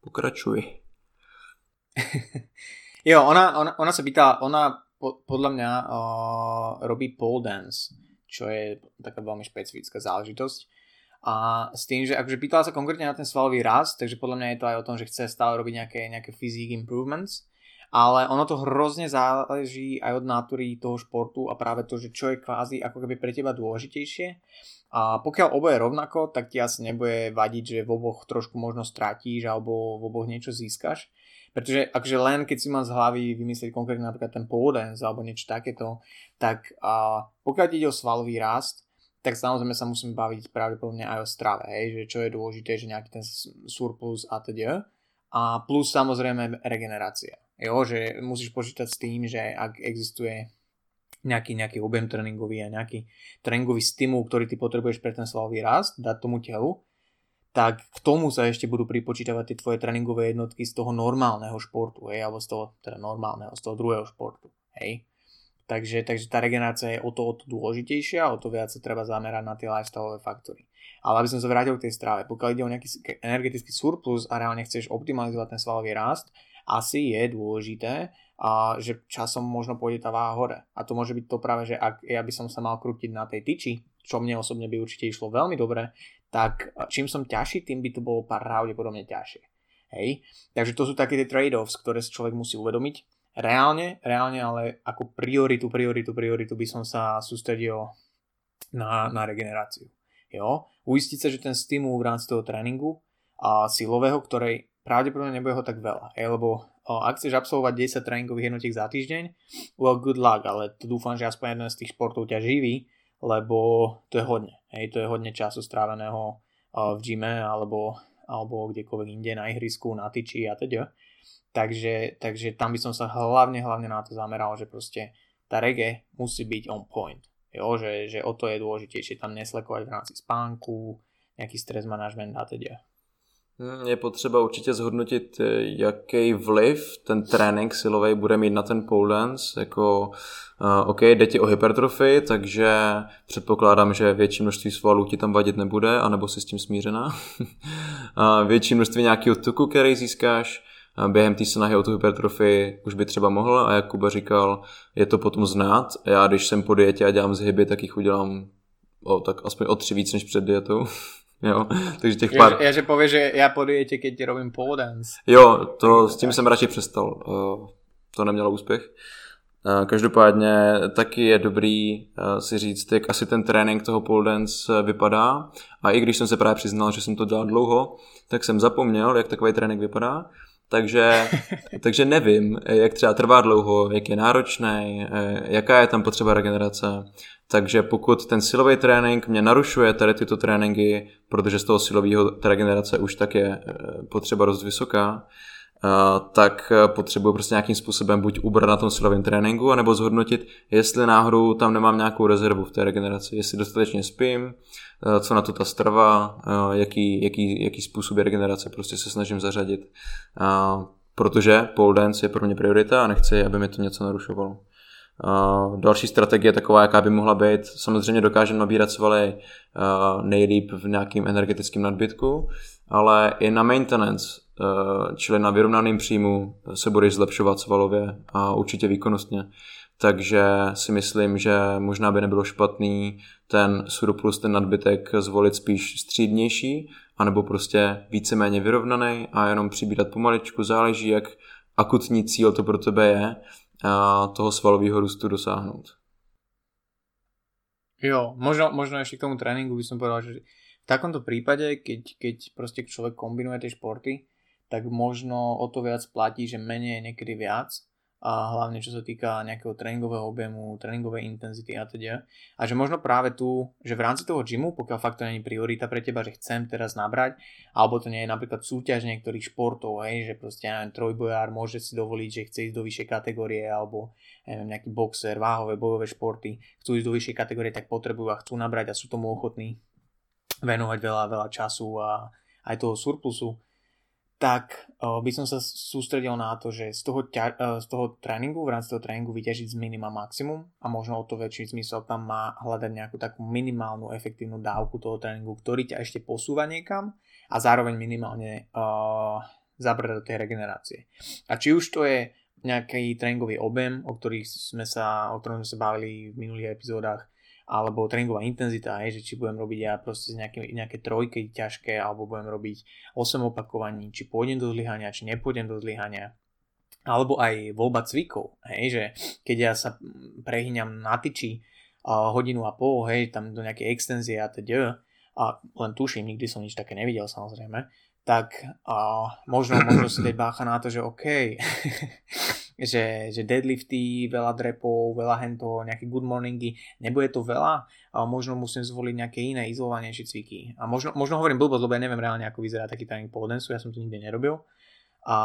pokračuj. jo, ona, ona, ona sa pýtala, ona po, podľa mňa uh, robí pole dance, čo je taká veľmi špecifická záležitosť a s tým, že akože pýtala sa konkrétne na ten svalový rast, takže podľa mňa je to aj o tom, že chce stále robiť nejaké, nejaké physique improvements, ale ono to hrozne záleží aj od nátury toho športu a práve to, že čo je kvázi ako keby pre teba dôležitejšie. A pokiaľ oboje rovnako, tak ti asi nebude vadiť, že v oboch trošku možno stratíš alebo v oboch niečo získaš. Pretože akože len keď si mám z hlavy vymyslieť konkrétne napríklad ten pole alebo niečo takéto, tak a pokiaľ ti ide o svalový rast, tak samozrejme sa musíme baviť pravdepodobne aj o strave, hej, že čo je dôležité, že nejaký ten surplus a teda. A plus samozrejme regenerácia. Jo, že musíš počítať s tým, že ak existuje nejaký, nejaký objem tréningový a nejaký tréningový stimul, ktorý ty potrebuješ pre ten svalový rast, dať tomu telu, tak k tomu sa ešte budú pripočítavať tie tvoje tréningové jednotky z toho normálneho športu, hej, alebo z toho teda normálneho, z toho druhého športu, hej. Takže, takže tá regenerácia je o to, o to dôležitejšia a o to viac sa treba zamerať na tie lifestyle faktory. Ale aby som sa vrátil k tej strave, pokiaľ ide o nejaký energetický surplus a reálne chceš optimalizovať ten svalový rast, asi je dôležité, a že časom možno pôjde tá váha hore. A to môže byť to práve, že ak ja by som sa mal krútiť na tej tyči, čo mne osobne by určite išlo veľmi dobre, tak čím som ťažší, tým by to bolo pravdepodobne ťažšie. Hej? Takže to sú také tie trade-offs, ktoré si človek musí uvedomiť reálne, reálne, ale ako prioritu, prioritu, prioritu by som sa sústredil na, na regeneráciu. Jo? Uistiť sa, že ten stimul v rámci toho tréningu a silového, ktorej pravdepodobne nebude ho tak veľa. Je, lebo o, ak chceš absolvovať 10 tréningových jednotiek za týždeň, well good luck, ale to dúfam, že aspoň jeden z tých športov ťa živí, lebo to je hodne. Hej, to je hodne času stráveného o, v gyme alebo, alebo kdekoľvek inde na ihrisku, na tyči a teda. Takže, takže tam by som sa hlavne, hlavne na to zameral, že proste tá rege musí byť on point. Jo, že, že o to je dôležitejšie tam neslekovať v rámci spánku, nejaký stres management a teda. Hmm, je potřeba určitě zhodnotit, jaký vliv ten trénink silový bude mít na ten pole dance. Jako, uh, OK, jde ti o hypertrofii, takže předpokládám, že větší množství svalů ti tam vadit nebude, anebo si s tím smířená. větší množství nějakého tuku, který získáš, během té snahy o tu hypertrofii už by třeba mohl a jak Kuba říkal, je to potom znát. Já když jsem po dietě a dělám zhyby, tak jich udělám o, tak aspoň o tři víc než před dietou. jo, takže těch pár... Já, že pově, že já po dietě, keď ti robím pole dance. Jo, to s tím jsem radši přestal. To nemělo úspěch. Každopádně taky je dobrý si říct, jak asi ten trénink toho pole dance vypadá. A i když jsem se právě přiznal, že jsem to dělal dlouho, tak jsem zapomněl, jak takový trénink vypadá takže, takže nevím, jak třeba trvá dlouho, jak je náročný, eh, jaká je tam potřeba regenerace. Takže pokud ten silový trénink mě narušuje tady tyto tréninky, protože z toho silového regenerace už tak je eh, potřeba dost vysoká, eh, tak potřebuji prostě nějakým způsobem buď ubrat na tom silovém tréninku, anebo zhodnotit, jestli náhodou tam nemám nějakou rezervu v té regeneraci, jestli dostatečně spím, Eh, co na to ta strava, eh, jaký, jaký, jaký způsoby regenerace prostě se snažím zařadit. Protože pole dance je pro mě priorita a nechci, aby mi to něco narušovalo. Další strategie taková, jaká by mohla být. Samozřejmě dokážeme nabírat svaly eh, nejlíp v nějakým energetickém nadbytku, ale i na maintenance, čili na vyrovnaném příjmu, se budeš zlepšovat svalově a určitě výkonnostně. Takže si myslím, že možná by nebylo špatný ten surplus, ten nadbytek zvolit spíš střídnější, anebo prostě víceméně vyrovnaný a jenom přibírat pomaličku, záleží, jak akutní cíl to pro tebe je a toho svalového růstu dosáhnout. Jo, možno, možno ešte k tomu tréningu by som povedal, že v takomto prípade, keď, keď proste človek kombinuje tie športy, tak možno o to viac platí, že menej je niekedy viac a hlavne čo sa týka nejakého tréningového objemu, tréningovej intenzity a teda. A že možno práve tu, že v rámci toho gymu, pokiaľ fakt to není priorita pre teba, že chcem teraz nabrať, alebo to nie je napríklad súťaž niektorých športov, hej, že proste ja neviem, trojbojár môže si dovoliť, že chce ísť do vyššej kategórie, alebo neviem, nejaký boxer, váhové, bojové športy, chcú ísť do vyššej kategórie, tak potrebujú a chcú nabrať a sú tomu ochotní venovať veľa, veľa času a aj toho surplusu tak uh, by som sa sústredil na to, že z toho, ťa, uh, z toho tréningu, v rámci toho tréningu vyťažiť z minima maximum a možno o to väčší zmysel tam má hľadať nejakú takú minimálnu efektívnu dávku toho tréningu, ktorý ťa ešte posúva niekam a zároveň minimálne uh, zabrať do tej regenerácie. A či už to je nejaký tréningový objem, o, ktorých sme sa, o ktorom sme sa bavili v minulých epizódach, alebo tréningová intenzita, hej, že či budem robiť ja proste nejaké, nejaké trojky ťažké, alebo budem robiť 8 opakovaní, či pôjdem do zlyhania, či nepôjdem do zlyhania. Alebo aj voľba cvikov, hej, že keď ja sa prehyňam na tyči uh, hodinu a pol, hej, tam do nejakej extenzie a teď, a len tuším, nikdy som nič také nevidel samozrejme, tak uh, možno, možno si dať bácha na to, že OK, že, že deadlifty, veľa drepov, veľa hento, nejaké good morningy, nebude to veľa, ale možno musím zvoliť nejaké iné izolovanejšie cviky. A možno, možno hovorím blbosť, lebo ja neviem reálne, ako vyzerá taký tréning pole ja som to nikdy nerobil. A,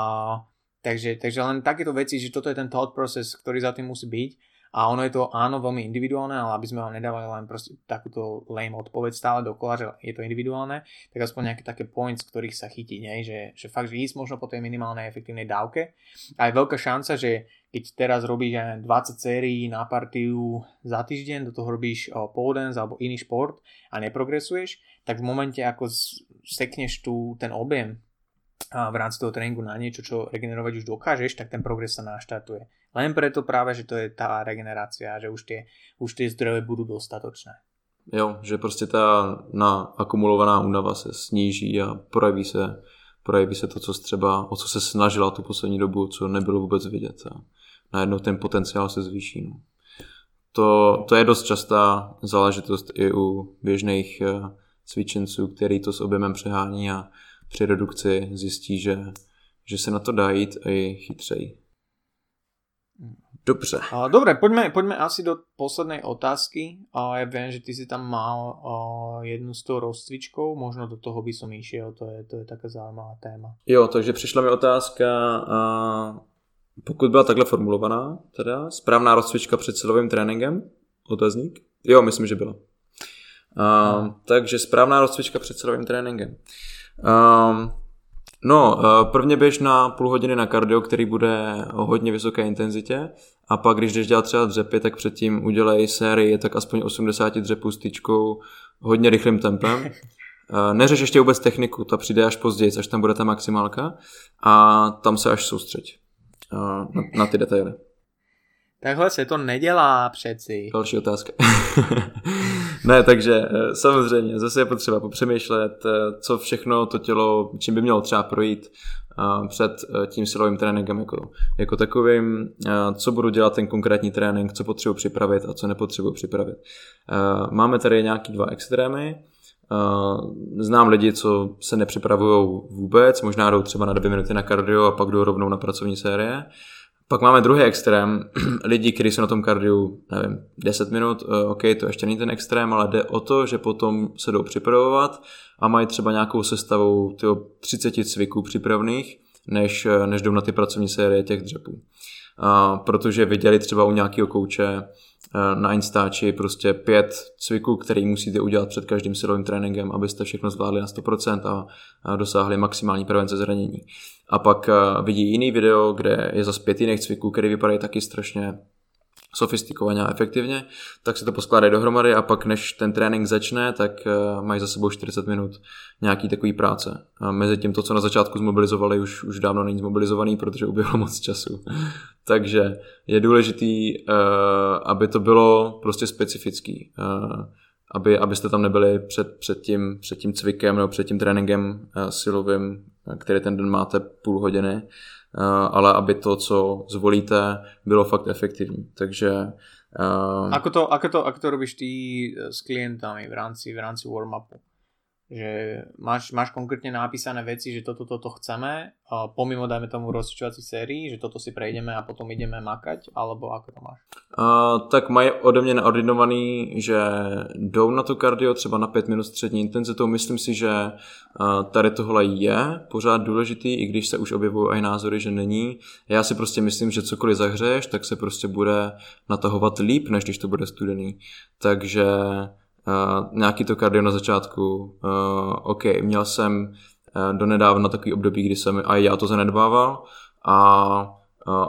takže, takže len takéto veci, že toto je ten thought process, ktorý za tým musí byť a ono je to áno veľmi individuálne, ale aby sme vám nedávali len proste takúto lame odpoveď stále dokola, že je to individuálne, tak aspoň nejaké také points, ktorých sa chytí, nie? Že, že fakt, že ísť možno po tej minimálnej efektívnej dávke. A je veľká šanca, že keď teraz robíš 20 sérií na partiu za týždeň, do toho robíš pole alebo iný šport a neprogresuješ, tak v momente ako sekneš tu ten objem v rámci toho tréningu na niečo, čo regenerovať už dokážeš, tak ten progres sa naštartuje. Len preto práve, že to je tá regenerácia, že už tie, už tie zdroje budú dostatočné. Jo, že prostě ta na akumulovaná únava se sníží a projeví se, projeví se to, co třeba, o co se snažila tu poslední dobu, co nebylo vůbec vidět a najednou ten potenciál se zvýší. No. To, to je dost častá záležitost i u běžných eh, cvičenců, který to s objemem přehání a při redukci zjistí, že, že se na to dá jít a je chytřej. Dobře. Dobre, poďme, poďme asi do poslednej otázky. Ja viem, že ty si tam mal jednu z toho rozcvičkou, možno do toho by som išiel, to je, to je taká zaujímavá téma. Jo, takže přišla mi otázka, a pokud byla takhle formulovaná, teda správná rozcvička před silovým tréninkem, otazník? Jo, myslím, že byla. A, takže správná rozcvička před silovým tréninkem. Um, no, prvně běž na půl hodiny na kardio, který bude o hodně vysoké intenzitě a pak, když jdeš dělat třeba dřepy, tak předtím udělej sérii tak aspoň 80 dřepů s tyčkou hodně rychlým tempem. Eh, neřeš ještě vůbec techniku, ta přijde až později, až tam bude ta maximálka a tam se až soustřeď eh, na, na ty detaily. Takhle se to nedělá přeci. Další otázka. ne, takže eh, samozřejmě zase je potřeba popřemýšlet, eh, co všechno to tělo, čím by mělo třeba projít eh, před tím silovým tréninkem jako, jako takovým, co budu dělat ten konkrétní trénink, co potřebuji připravit a co nepotřebuji připravit. Máme tady nějaký dva extrémy, Znám lidi, co se nepřipravují vůbec, možná jdou třeba na dvě minuty na kardio a pak jdou rovnou na pracovní série. Pak máme druhý extrém, lidi, kteří jsou na tom kardiu, nevím, 10 minut, uh, OK, to ještě není ten extrém, ale jde o to, že potom se jdou připravovat a mají třeba nějakou sestavou tyho 30 cviků připravných, než, eh, než jdou na ty pracovní série těch dřepů. Uh, protože viděli třeba u nějakého kouče, Eh, na Instači prostě pět cviků, který musíte udělat před každým silovým tréninkem, abyste všechno zvládli na 100% a dosáhli maximální prevence zranění. A pak eh, vidí jiný video, kde je zase pět jiných cviků, které vypadají taky strašně sofistikovaně a efektivně, tak se to poskládají dohromady a pak než ten trénink začne, tak uh, mají za sebou 40 minut nějaký takový práce. A mezi tím to, co na začátku zmobilizovali, už, už dávno není zmobilizovaný, protože uběhlo moc času. Takže je důležitý, uh, aby to bylo prostě specifický. Uh, aby, abyste tam nebyli před, před, tím, před tím cvikem nebo před tím tréninkem silovým, který ten den máte půl hodiny, Eh, ale aby to, co zvolíte, bylo fakt efektivní. Takže Uh, ako, to, ako, to, ako to robíš ty s klientami v rámci, v rámci warm-upu? Že máš, máš konkrétne napísané veci, že toto, toto chceme, a pomimo dajme tomu rozčičovací sérii, že toto si prejdeme a potom ideme makať, alebo ako to máš? Uh, tak mají ode mě naordinovaný, že jdou na to kardio třeba na 5 minut střední intenzitou. Myslím si, že uh, tady tohle je pořád důležitý, i když se už objevují i názory, že není. Já si prostě myslím, že cokoliv zahřeješ, tak se prostě bude natahovat líp, než když to bude studený. Takže Uh, nějaký to kardio na začátku, uh, OK, měl jsem donedávna takový období, kdy jsem a já to zanedbával a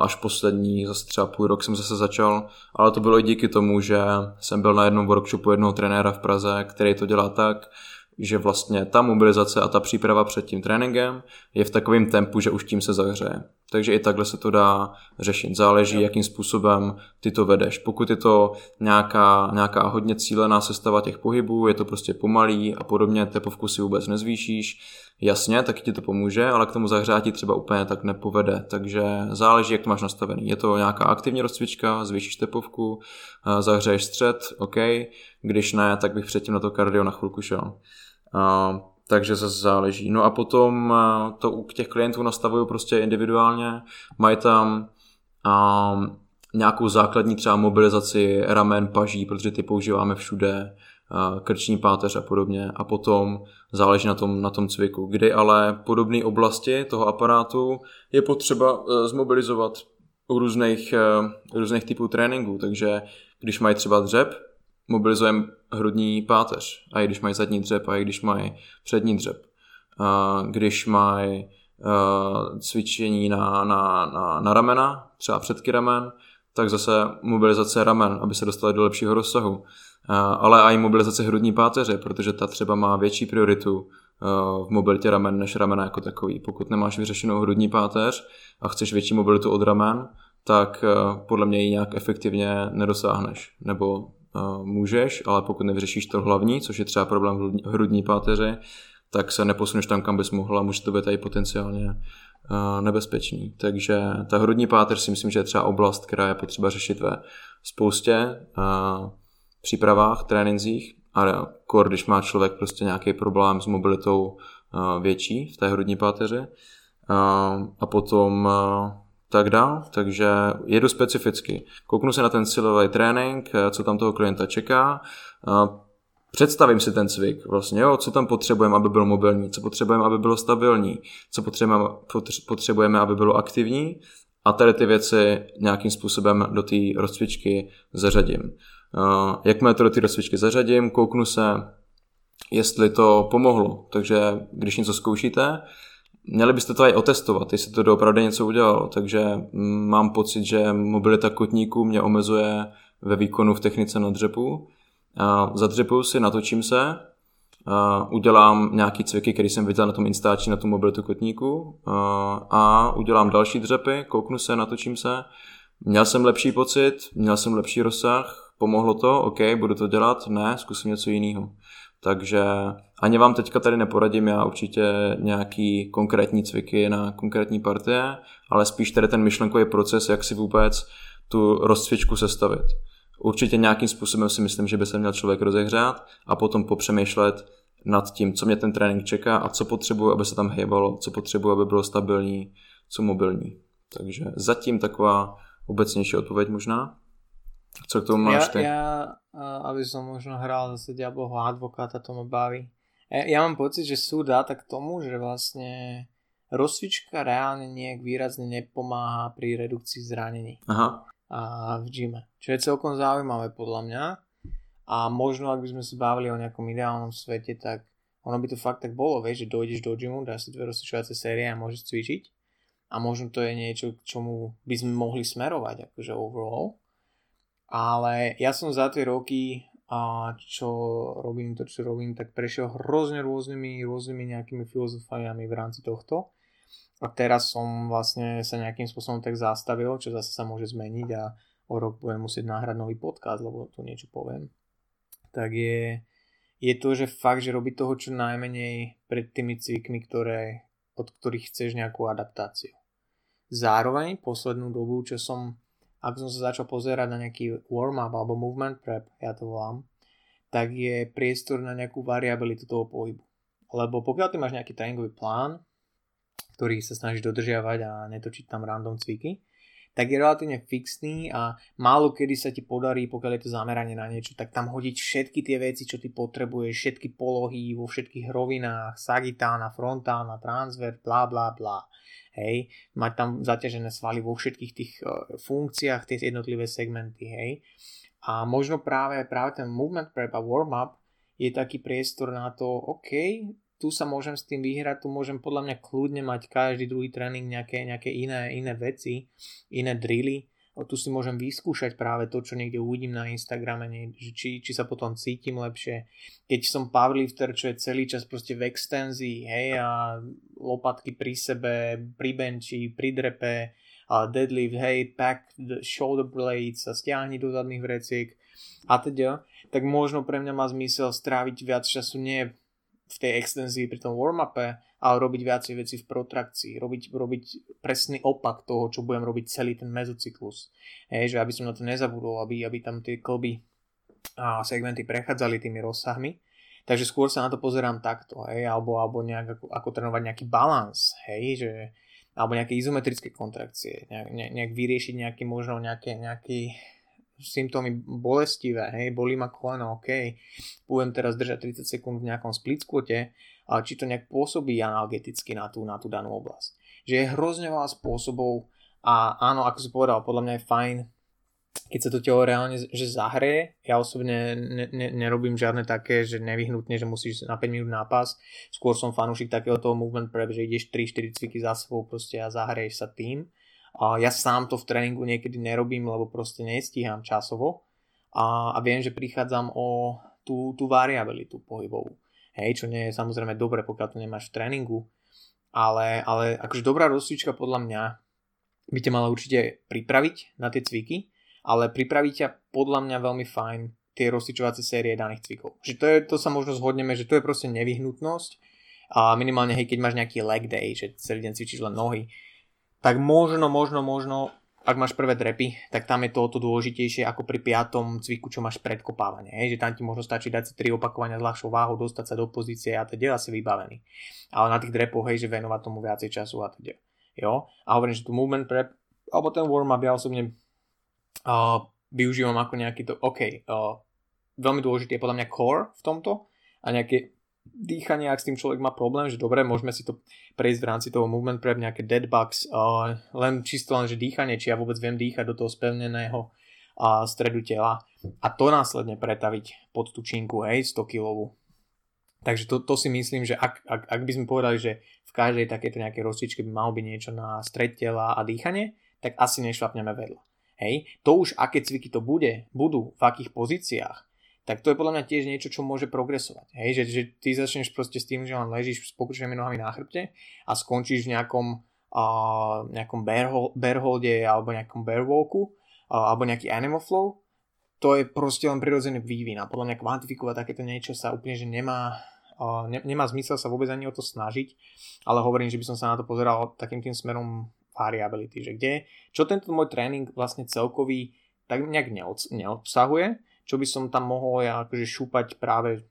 až poslední, zase třeba půl rok jsem zase začal, ale to bylo i díky tomu, že jsem byl na jednom workshopu jednoho trenéra v Praze, který to dělá tak, že vlastně ta mobilizace a ta příprava před tím tréninkem je v takovém tempu, že už tím se zahřeje. Takže i takhle se to dá řešit. Záleží, jakým způsobem ty to vedeš. Pokud je to nějaká, nějaká hodně cílená sestava těch pohybů, je to prostě pomalý a podobně, tepovku si vůbec nezvýšíš, jasně, tak ti to pomůže, ale k tomu zahřátí třeba úplně tak nepovede. Takže záleží, jak to máš nastavený. Je to nějaká aktivní rozcvička, zvýšíš tepovku, zahřeješ střed, OK, když ne, tak bych předtím na to kardio na chvilku šel. Uh, takže zase záleží. No a potom to u těch klientů nastavuju prostě individuálně. Mají tam um, nějakou základní třeba mobilizaci ramen, paží, protože ty používáme všude, uh, krční páteř a podobně. A potom záleží na tom, na tom cviku. Kdy ale podobné oblasti toho aparátu je potřeba uh, zmobilizovat u různých, různých typů tréninků. Takže když mají třeba dřep, mobilizujeme hrudní páteř, a i když mají zadní dřep, a i když mají přední dřep. A když mají uh, cvičení na, na, na, na ramena, třeba předky ramen, tak zase mobilizace ramen, aby se dostali do lepšího rozsahu. Uh, ale i mobilizace hrudní páteře, protože ta třeba má větší prioritu v mobilitě ramen než ramena jako takový. Pokud nemáš vyřešenou hrudní páteř a chceš větší mobilitu od ramen, tak podle mě ji nějak efektivně nedosáhneš. Nebo můžeš, ale pokud nevyřešíš to hlavní, což je třeba problém hrudní páteře, tak se neposuneš tam, kam bys mohla, může to být i potenciálně nebezpečný. Takže ta hrudní páteř si myslím, že je třeba oblast, která je potřeba řešit ve spoustě přípravách, trénincích, a kor, když má člověk prostě nějaký problém s mobilitou větší v té hrudní páteři. A potom tak dál, takže jedu specificky. Kouknu se na ten silový trénink, co tam toho klienta čeká, představím si ten cvik, vlastně, jo, co tam potřebujeme, aby byl mobilní, co potřebujeme, aby bylo stabilní, co potřebujeme, potřebujeme, aby bylo aktivní a tady ty věci nějakým způsobem do té rozcvičky zařadím. Jakmile to do té rozcvičky zařadím, kouknu se, jestli to pomohlo. Takže když něco zkoušíte, Měli byste to i otestovat, jestli to doopravdy něco udělalo, takže mm, mám pocit, že mobilita kotníků mě omezuje ve výkonu v technice na dřepu. Zadřepuju si, natočím se, udělám nějaký cviky, který jsem viděl na tom instáči na tu mobilitu kotníku a udělám další dřepy, kouknu se, natočím se. Měl jsem lepší pocit, měl jsem lepší rozsah, pomohlo to, OK, budu to dělat, ne, zkusím něco jiného. Takže ani vám teďka tady neporadím já určitě nějaký konkrétní cviky na konkrétní partie, ale spíš tady ten myšlenkový proces, jak si vůbec tu rozcvičku sestavit. Určitě nějakým způsobem si myslím, že by se měl člověk rozehřát a potom popřemýšlet nad tím, co mě ten trénink čeká a co potřebuji, aby se tam hýbalo, co potřebuji, aby bylo stabilní, co mobilní. Takže zatím taková obecnější odpověď možná. Co k tomu máš ty? Ja, ja aby som možno hral zase diabloho advokáta, to ma baví. Ja, ja mám pocit, že sú dáta k tomu, že vlastne rozcvička reálne nejak výrazne nepomáha pri redukcii zranení. Aha. A v gyme. Čo je celkom zaujímavé podľa mňa. A možno, ak by sme sa bavili o nejakom ideálnom svete, tak ono by to fakt tak bolo, vieš, že dojdeš do gymu, dáš si dve rozcvičovacie série a môžeš cvičiť. A možno to je niečo, k čomu by sme mohli smerovať, akože overall. Ale ja som za tie roky, a čo robím to, čo robím, tak prešiel hrozne rôznymi, rôznymi nejakými filozofiami v rámci tohto. A teraz som vlastne sa nejakým spôsobom tak zastavil, čo zase sa môže zmeniť a o rok budem musieť náhrať nový podcast, lebo tu niečo poviem. Tak je, je to, že fakt, že robiť toho čo najmenej pred tými cvikmi, ktoré, od ktorých chceš nejakú adaptáciu. Zároveň poslednú dobu, čo som ak som sa začal pozerať na nejaký warm-up alebo movement prep, ja to volám, tak je priestor na nejakú variabilitu toho pohybu. Lebo pokiaľ ty máš nejaký tréningový plán, ktorý sa snažíš dodržiavať a netočiť tam random cviky, tak je relatívne fixný a málo kedy sa ti podarí, pokiaľ je to zameranie na niečo, tak tam hodiť všetky tie veci, čo ty potrebuješ, všetky polohy vo všetkých rovinách, sagitána, frontálna, transfer, bla bla bla hej, mať tam zaťažené svaly vo všetkých tých uh, funkciách, tie jednotlivé segmenty, hej. A možno práve, práve ten movement prep a warm-up je taký priestor na to, OK, tu sa môžem s tým vyhrať, tu môžem podľa mňa kľudne mať každý druhý tréning nejaké, nejaké iné, iné veci, iné drily. Tu si môžem vyskúšať práve to, čo niekde uvidím na Instagrame, nie, či, či sa potom cítim lepšie. Keď som powerlifter, čo je celý čas proste v extenzii, hej, a lopatky pri sebe, pri benči, pri drepe, a deadlift, hej, pack the shoulder blades a stiahni do zadných vreciek a teda, tak možno pre mňa má zmysel stráviť viac času nie v tej extenzii pri tom warm-upe, ale robiť viacej veci v protrakcii, robiť, robiť presný opak toho, čo budem robiť celý ten mezocyklus. Hej, že aby som na to nezabudol, aby, aby tam tie klby a segmenty prechádzali tými rozsahmi. Takže skôr sa na to pozerám takto, hej, alebo, alebo nejak ako, ako trénovať nejaký balans, hej, že, alebo nejaké izometrické kontrakcie, nejak, nejak vyriešiť nejaký možno nejaké, nejaký symptómy bolestivé, hej, bolí ma koleno, ok, budem teraz držať 30 sekúnd v nejakom split squate, ale či to nejak pôsobí analgeticky na tú, na tú danú oblasť. Že je hrozne veľa spôsobov a áno, ako si povedal, podľa mňa je fajn, keď sa to telo reálne že zahrie, ja osobne ne, ne, nerobím žiadne také, že nevyhnutne, že musíš na 5 minút nápas, skôr som fanúšik takého toho movement prep, že ideš 3-4 cviky za sebou proste a zahreješ sa tým a ja sám to v tréningu niekedy nerobím, lebo proste nestíham časovo a, a viem, že prichádzam o tú, tú variabilitu pohybovú. Hej, čo nie je samozrejme dobre, pokiaľ to nemáš v tréningu, ale, ale akože dobrá rozcvička podľa mňa by ťa mala určite pripraviť na tie cviky, ale pripraviť ťa podľa mňa veľmi fajn tie rozcvičovacie série daných cvikov. Že to, je, to sa možno zhodneme, že to je proste nevyhnutnosť a minimálne hej, keď máš nejaký leg day, že celý deň cvičíš len nohy, tak možno, možno, možno, ak máš prvé drepy, tak tam je to o to dôležitejšie ako pri piatom cviku, čo máš predkopávanie. Hej? Že tam ti možno stačí dať si 3 opakovania s ľahšou váhou, dostať sa do pozície a teda asi vybavený. Ale na tých drepoch, hej, že venovať tomu viacej času a teda. Jo? A hovorím, že tu movement prep, alebo ten warm-up ja osobne uh, využívam ako nejaký to, OK, uh, veľmi dôležitý je podľa mňa core v tomto a nejaké dýchanie, ak s tým človek má problém, že dobre, môžeme si to prejsť v rámci toho movement prep, nejaké dead bugs, uh, len čisto len, že dýchanie, či ja vôbec viem dýchať do toho spevneného uh, stredu tela a to následne pretaviť pod tú činku, hej, 100 kg. Takže to, to si myslím, že ak, ak, ak by sme povedali, že v každej takéto nejakej rozcvičke by malo byť niečo na stred tela a dýchanie, tak asi nešlapneme vedľa. Hej, to už aké cviky to bude, budú, v akých pozíciách, tak to je podľa mňa tiež niečo, čo môže progresovať. Hej? Že, že ty začneš proste s tým, že len ležíš s pokručenými nohami na chrbte a skončíš v nejakom, uh, nejakom bear, holde alebo nejakom bear walku uh, alebo nejaký animal flow, to je proste len prirodzený vývin a podľa mňa kvantifikovať takéto niečo sa úplne, že nemá, uh, ne, nemá zmysel sa vôbec ani o to snažiť, ale hovorím, že by som sa na to pozeral takým tým smerom variability, že kde, čo tento môj tréning vlastne celkový tak nejak neobsahuje, čo by som tam mohol ja akože šúpať práve,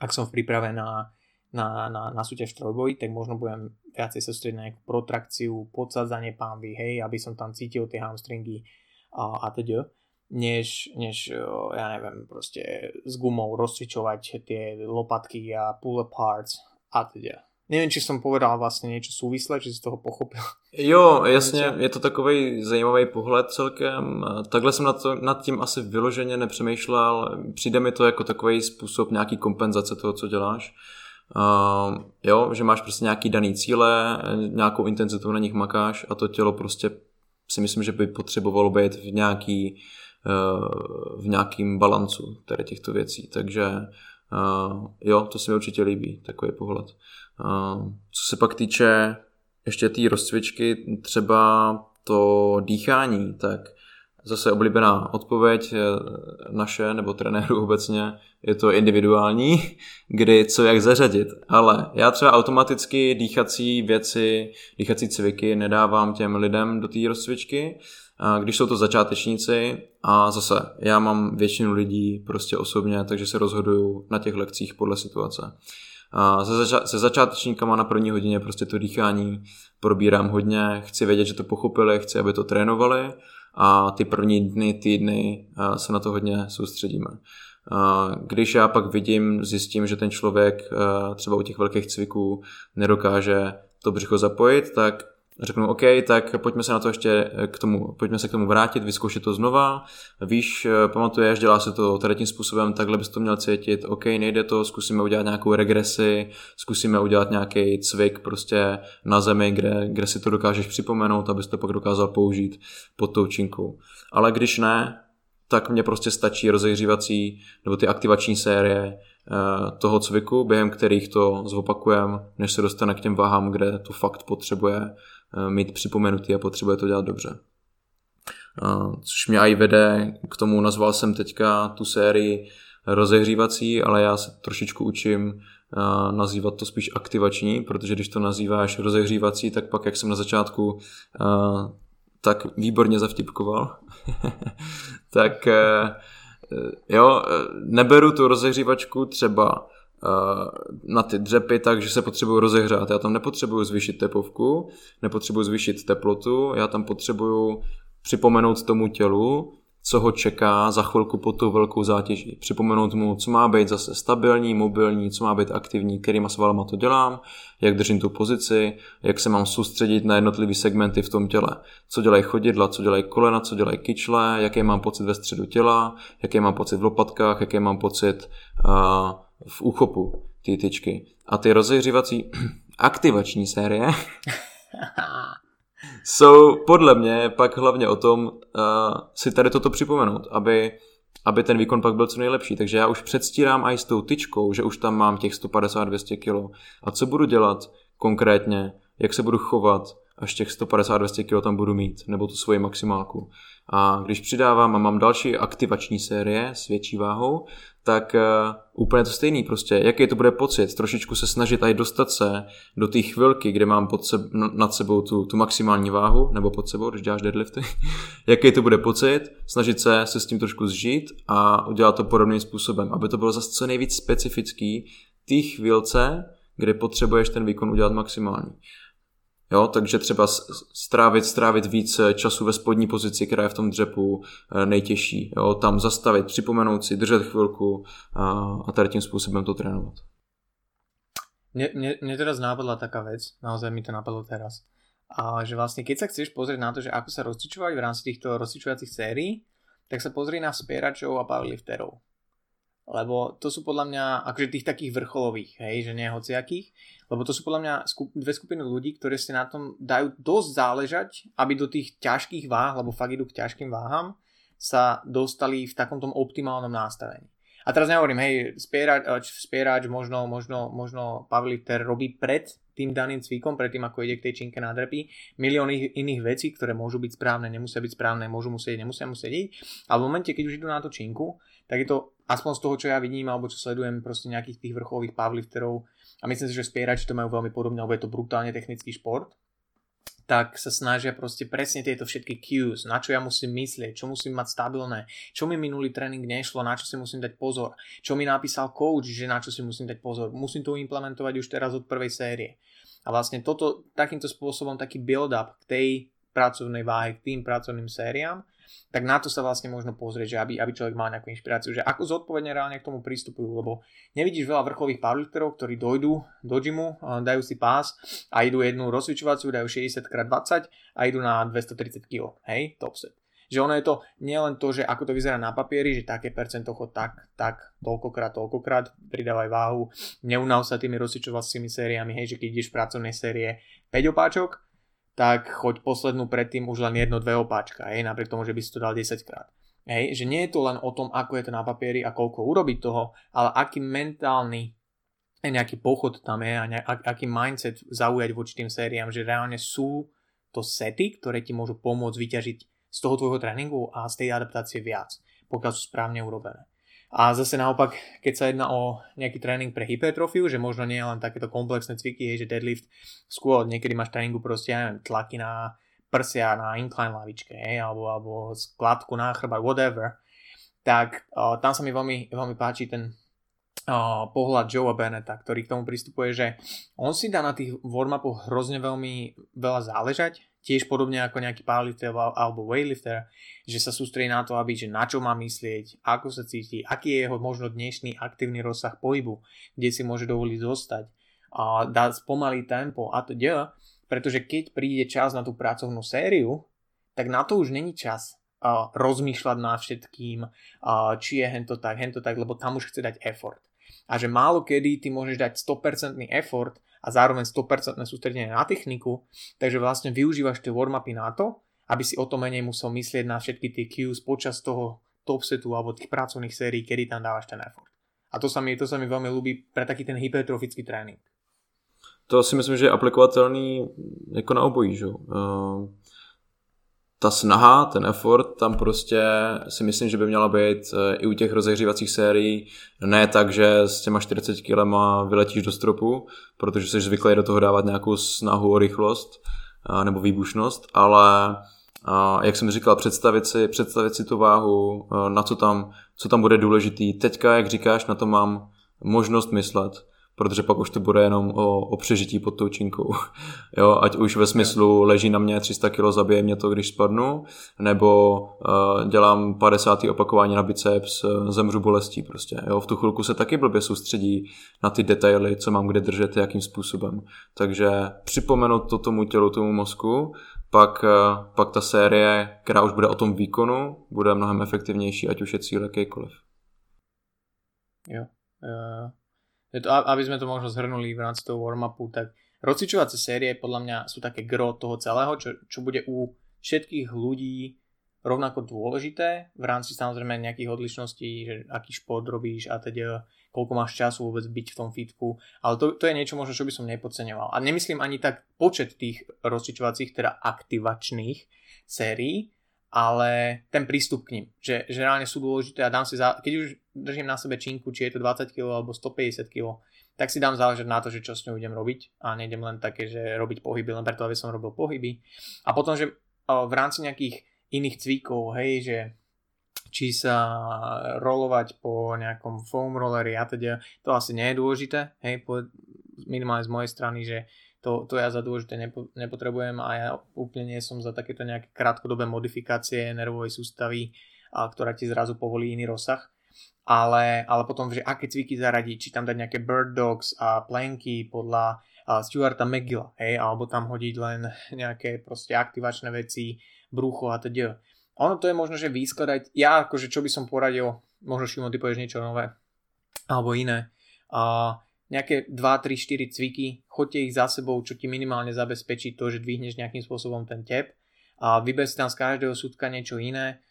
ak som v príprave na, na, na, na súťaž trojboji, tak možno budem viacej sa na nejakú protrakciu, podsadzanie pánvy, hej, aby som tam cítil tie hamstringy a, a teda než, než ja neviem, proste s gumou rozcvičovať tie lopatky a pull aparts a teda. Nevím, či jsem povedal vlastně něco súvislé, či si toho pochopil. Jo, jasně, je to takový zajímavý pohled celkem. Takhle jsem nad, to, nad tím asi vyloženě nepřemýšlel. Přijde mi to jako takový způsob nějaký kompenzace toho, co děláš. Uh, jo, že máš prostě nějaký daný cíle, nějakou intenzitu na nich makáš a to tělo prostě si myslím, že by potřebovalo být v nějaký uh, v nějakým balancu tady těchto věcí. Takže uh, jo, to se mi určitě líbí, takový pohled. Co se pak týče ještě té tý rozcvičky, třeba to dýchání, tak zase oblíbená odpověď naše nebo trenéru obecně je to individuální, kdy co jak zařadit. Ale já třeba automaticky dýchací věci, dýchací cviky nedávám těm lidem do té rozcvičky, když jsou to začátečníci a zase já mám většinu lidí prostě osobně, takže se rozhoduju na těch lekcích podle situace. Se, zača- se začátečníkama na první hodině prostě to dýchání probírám hodně, chci vědět, že to pochopili, chci, aby to trénovali a ty první dny, týdny se na to hodně soustředíme. Když já pak vidím, zjistím, že ten člověk třeba u těch velkých cviků nedokáže to břicho zapojit, tak řeknu, OK, tak pojďme se na to ještě k tomu, pojďme se k tomu vrátit, vyzkoušet to znova. Víš, pamatuješ, dělá se to tady tím způsobem, takhle bys to měl cítit, OK, nejde to, zkusíme udělat nějakou regresi, zkusíme udělat nějaký cvik prostě na zemi, kde, kde si to dokážeš připomenout, abys to pak dokázal použít pod tou činkou. Ale když ne, tak mě prostě stačí rozehřívací nebo ty aktivační série eh, toho cviku, během kterých to zopakujem, než se dostane k těm váhám, kde to fakt potřebuje eh, mít připomenutý a potřebuje to dělat dobře. Eh, což mě i vede k tomu, nazval jsem teďka tu sérii rozehřívací, ale já se trošičku učím nazývat to spíš aktivační, protože když to nazýváš rozehřívací, tak pak, jak jsem na začátku tak výborně zavtipkoval, tak eh, jo, neberu tu rozehřívačku třeba eh, na ty dřepy tak, že se potřebuju rozehřát. Já tam nepotřebuju zvýšit tepovku, nepotřebuju zvýšit teplotu, já tam potřebuju připomenout tomu tělu, co ho čeká za chvilku pod tou velkou zátěží. Připomenout mu, co má být zase stabilní, mobilní, co má být aktivní, kterýma svalama to dělám, jak držím tu pozici, jak se mám soustředit na jednotlivé segmenty v tom těle. Co dělají chodidla, co dělají kolena, co dělají kyčle, jaký mám pocit ve středu těla, jaký mám pocit v lopatkách, jaký mám pocit uh, v úchopu ty tyčky. A ty rozehřívací aktivační série jsou podle mě pak hlavně o tom uh, si tady toto připomenout, aby, aby ten výkon pak byl co nejlepší. Takže já už předstírám i s tou tyčkou, že už tam mám těch 150-200 kg. A co budu dělat konkrétně, jak se budu chovat, až těch 150-200 kg tam budu mít, nebo tu svoji maximálku. A když přidávám a mám další aktivační série s větší váhou, tak uh, úplně to stejný prostě. Jaký to bude pocit? Trošičku se snažit aj dostat se do té chvilky, kde mám pod seb, nad sebou tu, tu maximální váhu, nebo pod sebou, když děláš deadlifty. Jaký to bude pocit? Snažit se se s tím trošku zžít a udělat to podobným způsobem, aby to bylo zase co nejvíc specifický té chvílce, kde potřebuješ ten výkon udělat maximální. Jo, takže třeba strávit, strávit víc času ve spodní pozici, která je v tom dřepu eh, nejtěžší. Jo, tam zastavit, připomenout si, držet chvilku a, a tady tím způsobem to trénovat. Mne, mne, mne teraz nápadla taká vec, naozaj mi to napadlo teraz, a že vlastne keď sa chceš pozrieť na to, že ako sa rozcvičovať v rámci týchto rozcvičovacích sérií, tak sa pozri na spieračov a powerlifterov lebo to sú podľa mňa akože tých takých vrcholových, hej, že nie hociakých, lebo to sú podľa mňa skup, dve skupiny ľudí, ktoré si na tom dajú dosť záležať, aby do tých ťažkých váh, lebo fakt idú k ťažkým váham, sa dostali v takom tom optimálnom nastavení. A teraz nehovorím, hej, spierač, spierač možno, možno, možno Pavliter robí pred tým daným cvikom, predtým ako ide k tej činke na drepy, milión iných vecí, ktoré môžu byť správne, nemusia byť správne, môžu musieť, nemusia musieť ísť. A v momente, keď už idú na tú činku, tak je to aspoň z toho, čo ja vidím, alebo čo sledujem proste nejakých tých vrcholových powerlifterov a myslím si, že spierači to majú veľmi podobne, lebo je to brutálne technický šport, tak sa snažia proste presne tieto všetky cues, na čo ja musím myslieť, čo musím mať stabilné, čo mi minulý tréning nešlo, na čo si musím dať pozor, čo mi napísal coach, že na čo si musím dať pozor, musím to implementovať už teraz od prvej série. A vlastne toto takýmto spôsobom taký build-up k tej pracovnej váhe, k tým pracovným sériám, tak na to sa vlastne možno pozrieť, že aby, aby človek mal nejakú inšpiráciu, že ako zodpovedne reálne k tomu pristupujú, lebo nevidíš veľa vrcholových powerlifterov, ktorí dojdú do gymu, dajú si pás a idú jednu rozcvičovaciu, dajú 60x20 a idú na 230 kg, hej, top set. Že ono je to nielen to, že ako to vyzerá na papieri, že také percento chod tak, tak, toľkokrát, toľkokrát, pridávaj váhu, neunav sa tými rozcvičovacími sériami, hej, že keď ideš v pracovnej série 5 opáčok, tak choď poslednú predtým už len jedno, dve opáčka, hej, napriek tomu, že by si to dal 10 krát. Hej, že nie je to len o tom, ako je to na papieri a koľko urobiť toho, ale aký mentálny nejaký pochod tam je a nejak, aký mindset zaujať voči tým sériám, že reálne sú to sety, ktoré ti môžu pomôcť vyťažiť z toho tvojho tréningu a z tej adaptácie viac, pokiaľ sú správne urobené. A zase naopak, keď sa jedná o nejaký tréning pre hypertrofiu, že možno nie je len takéto komplexné cviky, že deadlift, skôr niekedy máš tréningu proste, ja neviem, tlaky na prsia na incline lavičke, hej, alebo, alebo skladku na chrbát, whatever, tak uh, tam sa mi veľmi, veľmi páči ten uh, pohľad Joea Beneta, ktorý k tomu pristupuje, že on si dá na tých warm-upoch hrozne veľmi veľa záležať, tiež podobne ako nejaký powerlifter alebo weightlifter, že sa sústredí na to, aby že na čo má myslieť, ako sa cíti, aký je jeho možno dnešný aktívny rozsah pohybu, kde si môže dovoliť zostať, a dá spomalý tempo a to ďa, Pretože keď príde čas na tú pracovnú sériu, tak na to už není čas uh, rozmýšľať nad všetkým, uh, či je hento tak, hento tak, lebo tam už chce dať effort. A že málo kedy ty môžeš dať 100% effort a zároveň 100% sústredenie na techniku, takže vlastne využívaš tie warm-upy na to, aby si o to menej musel myslieť na všetky tie cues počas toho top setu alebo tých pracovných sérií, kedy tam dávaš ten effort. A to sa mi, to sa mi veľmi ľúbi pre taký ten hypertrofický trénink. To si myslím, že je aplikovatelný jako na obojí, že? Uh, ta snaha, ten effort, tam prostě si myslím, že by měla být uh, i u těch rozehřívacích sérií. Ne tak, že s těma 40 kg vyletíš do stropu, protože jsi zvyklý do toho dávat nějakou snahu o rychlost uh, nebo výbušnost, ale a jak jsem říkal, představit si, představit si tu váhu, na co tam, co tam bude důležitý. Teďka, jak říkáš, na to mám možnost myslet protože pak už to bude jenom o, o přežití pod tou činkou. jo, ať už ve smyslu leží na mě 300 kg, zabije mě to, když spadnu, nebo uh, dělám 50. opakování na biceps, uh, zemřu bolestí prostě. Jo, v tu chvilku se taky blbě soustředí na ty detaily, co mám kde držet, jakým způsobem. Takže připomenout to tomu tělu, tomu mozku, pak, uh, pak ta série, která už bude o tom výkonu, bude mnohem efektivnější, ať už je cíl jakýkoliv. Jo. Uh, to, aby sme to možno zhrnuli v rámci toho warm-upu, tak rozcvičovacie série podľa mňa sú také gro toho celého, čo, čo bude u všetkých ľudí rovnako dôležité v rámci samozrejme nejakých odlišností, že aký šport robíš a teda koľko máš času vôbec byť v tom fitku, ale to, to je niečo možno, čo by som nepodceňoval. A nemyslím ani tak počet tých rozcvičovacích, teda aktivačných sérií, ale ten prístup k ním, že, že reálne sú dôležité a dám si, za, keď už držím na sebe činku, či je to 20 kg alebo 150 kg, tak si dám záležať na to, že čo s ňou idem robiť a nejdem len také, že robiť pohyby len preto, aby som robil pohyby. A potom, že v rámci nejakých iných cvíkov, hej, že či sa rolovať po nejakom foam rolleri a teda, to asi nie je dôležité, hej, minimálne z mojej strany, že to, to ja za dôležité nepo, nepotrebujem a ja úplne nie som za takéto nejaké krátkodobé modifikácie nervovej sústavy, a, ktorá ti zrazu povolí iný rozsah. Ale, ale potom, že aké cviky zaradiť, či tam dať nejaké bird dogs a planky podľa Stuarta McGilla, hej, alebo tam hodiť len nejaké proste aktivačné veci, brucho a teda. Ono to je možno, že vyskladať, ja akože čo by som poradil, možno Šimo, ty povieš niečo nové, alebo iné. A nejaké 2, 3, 4 cviky, choďte ich za sebou, čo ti minimálne zabezpečí to, že dvihneš nejakým spôsobom ten tep a vyber si tam z každého súdka niečo iné,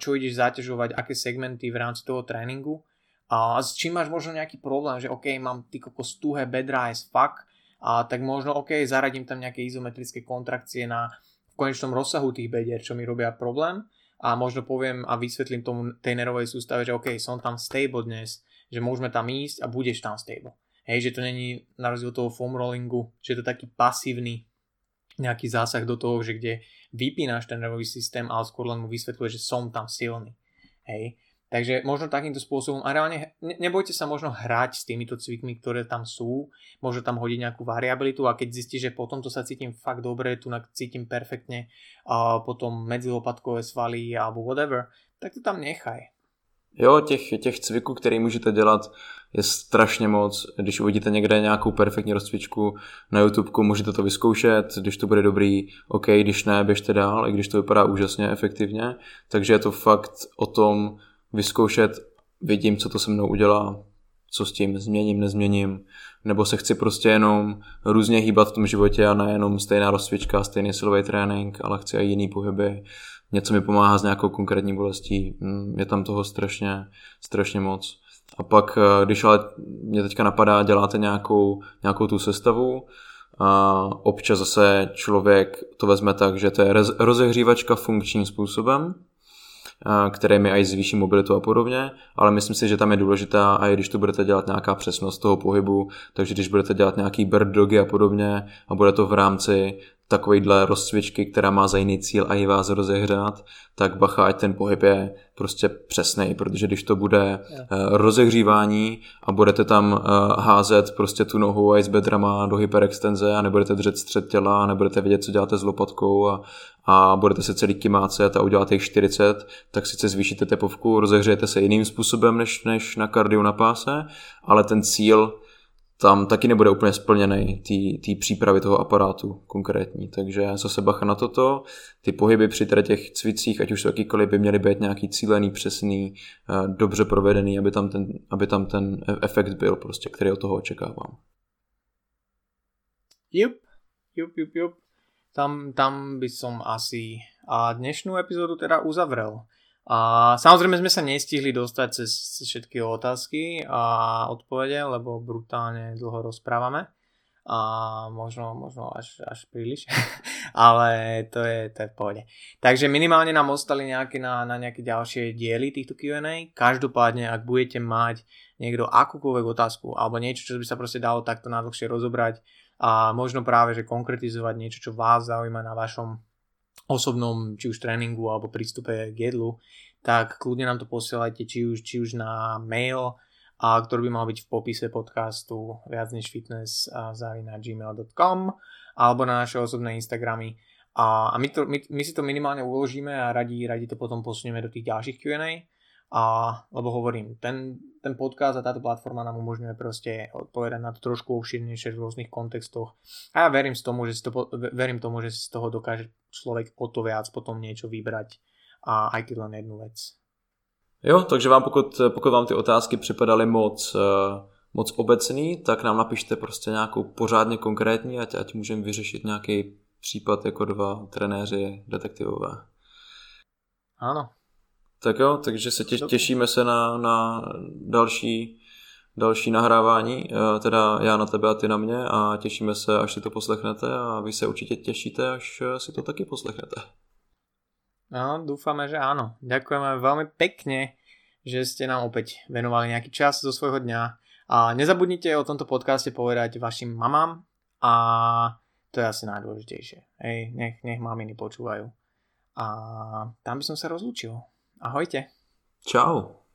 čo ideš zaťažovať, aké segmenty v rámci toho tréningu a s čím máš možno nejaký problém, že OK, mám ty kokos tuhé bedra as fuck, a tak možno OK, zaradím tam nejaké izometrické kontrakcie na v konečnom rozsahu tých bedier, čo mi robia problém a možno poviem a vysvetlím tomu tej nervovej sústave, že OK, som tam stable dnes, že môžeme tam ísť a budeš tam stable. Hej, že to není na rozdiel toho foam rollingu, že je to taký pasívny nejaký zásah do toho, že kde vypínaš ten nervový systém, ale skôr len mu vysvetľuje, že som tam silný. Hej. Takže možno takýmto spôsobom, a reálne ne, nebojte sa možno hrať s týmito cvikmi, ktoré tam sú, možno tam hodiť nejakú variabilitu a keď zistíš, že potom to sa cítim fakt dobre, tu cítim perfektne, a potom medzilopatkové svaly alebo whatever, tak to tam nechaj. Jo, těch, těch cviků, který můžete dělat, je strašně moc. Když uvidíte někde nějakou perfektní rozcvičku na YouTube, můžete to vyzkoušet, když to bude dobrý, OK, když ne, běžte dál, i když to vypadá úžasně efektivně. Takže je to fakt o tom vyzkoušet, vidím, co to se mnou udělá, co s tím změním, nezměním, nebo se chci prostě jenom různě hýbat v tom životě a nejenom stejná rozcvička, stejný silový trénink, ale chci i jiný pohyby, něco mi pomáhá s nějakou konkrétní bolestí, mm, je tam toho strašně, strašně moc. A pak, eh, když ale mě teďka napadá, děláte nějakou, nějakou tu sestavu, a občas zase člověk to vezme tak, že to je rozehřívačka funkčním způsobem, který mi aj zvýší mobilitu a podobně, ale myslím si, že tam je důležitá a i když to budete dělat nějaká přesnost toho pohybu, takže když budete dělat nějaký bird dogy a podobně a bude to v rámci takovýhle rozcvičky, která má za jiný cíl a i vás rozehřát, tak bacha, ať ten pohyb je prostě přesný, protože když to bude yeah. rozehřívání a budete tam eh, házet prostě tu nohu a s bedrama do hyperextenze a nebudete držet střed těla a nebudete vědět, co děláte s lopatkou a, a budete se celý kymácet a uděláte jich 40, tak sice zvýšíte tepovku, rozehřejete se jiným způsobem než, než na kardiu na páse, ale ten cíl tam taky nebude úplně splněný té přípravy toho aparátu konkrétní. Takže zase bacha na toto. Ty pohyby při tady těch cvicích, ať už jsou jakýkoliv, by měly být nějaký cílený, přesný, eh, dobře provedený, aby tam ten, aby tam ten e- efekt byl, prostě, který od toho očekávám. Jup, jup, jup, jup. Tam, tam by som asi a dnešnú epizódu teda uzavrel. A samozrejme sme sa nestihli dostať cez všetky otázky a odpovede, lebo brutálne dlho rozprávame. A možno, možno až, až príliš. Ale to je, to je v pohode. Takže minimálne nám ostali nejaké na, na nejaké ďalšie diely týchto Q&A. Každopádne, ak budete mať niekto akúkoľvek otázku alebo niečo, čo by sa proste dalo takto nadlhšie rozobrať a možno práve, že konkretizovať niečo, čo vás zaujíma na vašom osobnom či už tréningu alebo prístupe k jedlu, tak kľudne nám to posielajte či už, či už na mail, a ktorý by mal byť v popise podcastu viac než fitness gmail.com alebo na naše osobné Instagramy. A, a my, to, my, my si to minimálne uložíme a radi, radi to potom posunieme do tých ďalších Q&A. A, lebo hovorím, ten, ten podcast a táto platforma nám umožňuje proste odpovedať na to trošku obširnejšie v rôznych kontextoch. A ja verím, z tomu, že si to, verím tomu, že si z toho dokáže človek o to viac potom niečo vybrať a aj keď len jednu vec. Jo, takže vám pokud, pokud vám ty otázky připadaly moc, eh, moc obecný, tak nám napište prostě nějakou pořádně konkrétní, ať, ať můžeme vyřešit nějaký případ jako dva trenéři detektivové. Ano, tak jo, takže se těš, těšíme se na, na další, další nahrávání, eh, teda já na tebe a ty na mě a těšíme se, až si to poslechnete a vy se určitě těšíte, až eh, si to taky poslechnete. No, dúfame, že áno. Ďakujeme veľmi pekne, že ste nám opäť venovali nejaký čas zo svojho dňa. A nezabudnite o tomto podcaste povedať vašim mamám a to je asi najdôležitejšie. Hej, nech, nech maminy počúvajú. A tam by som sa rozlúčil. Ahojte. Čau.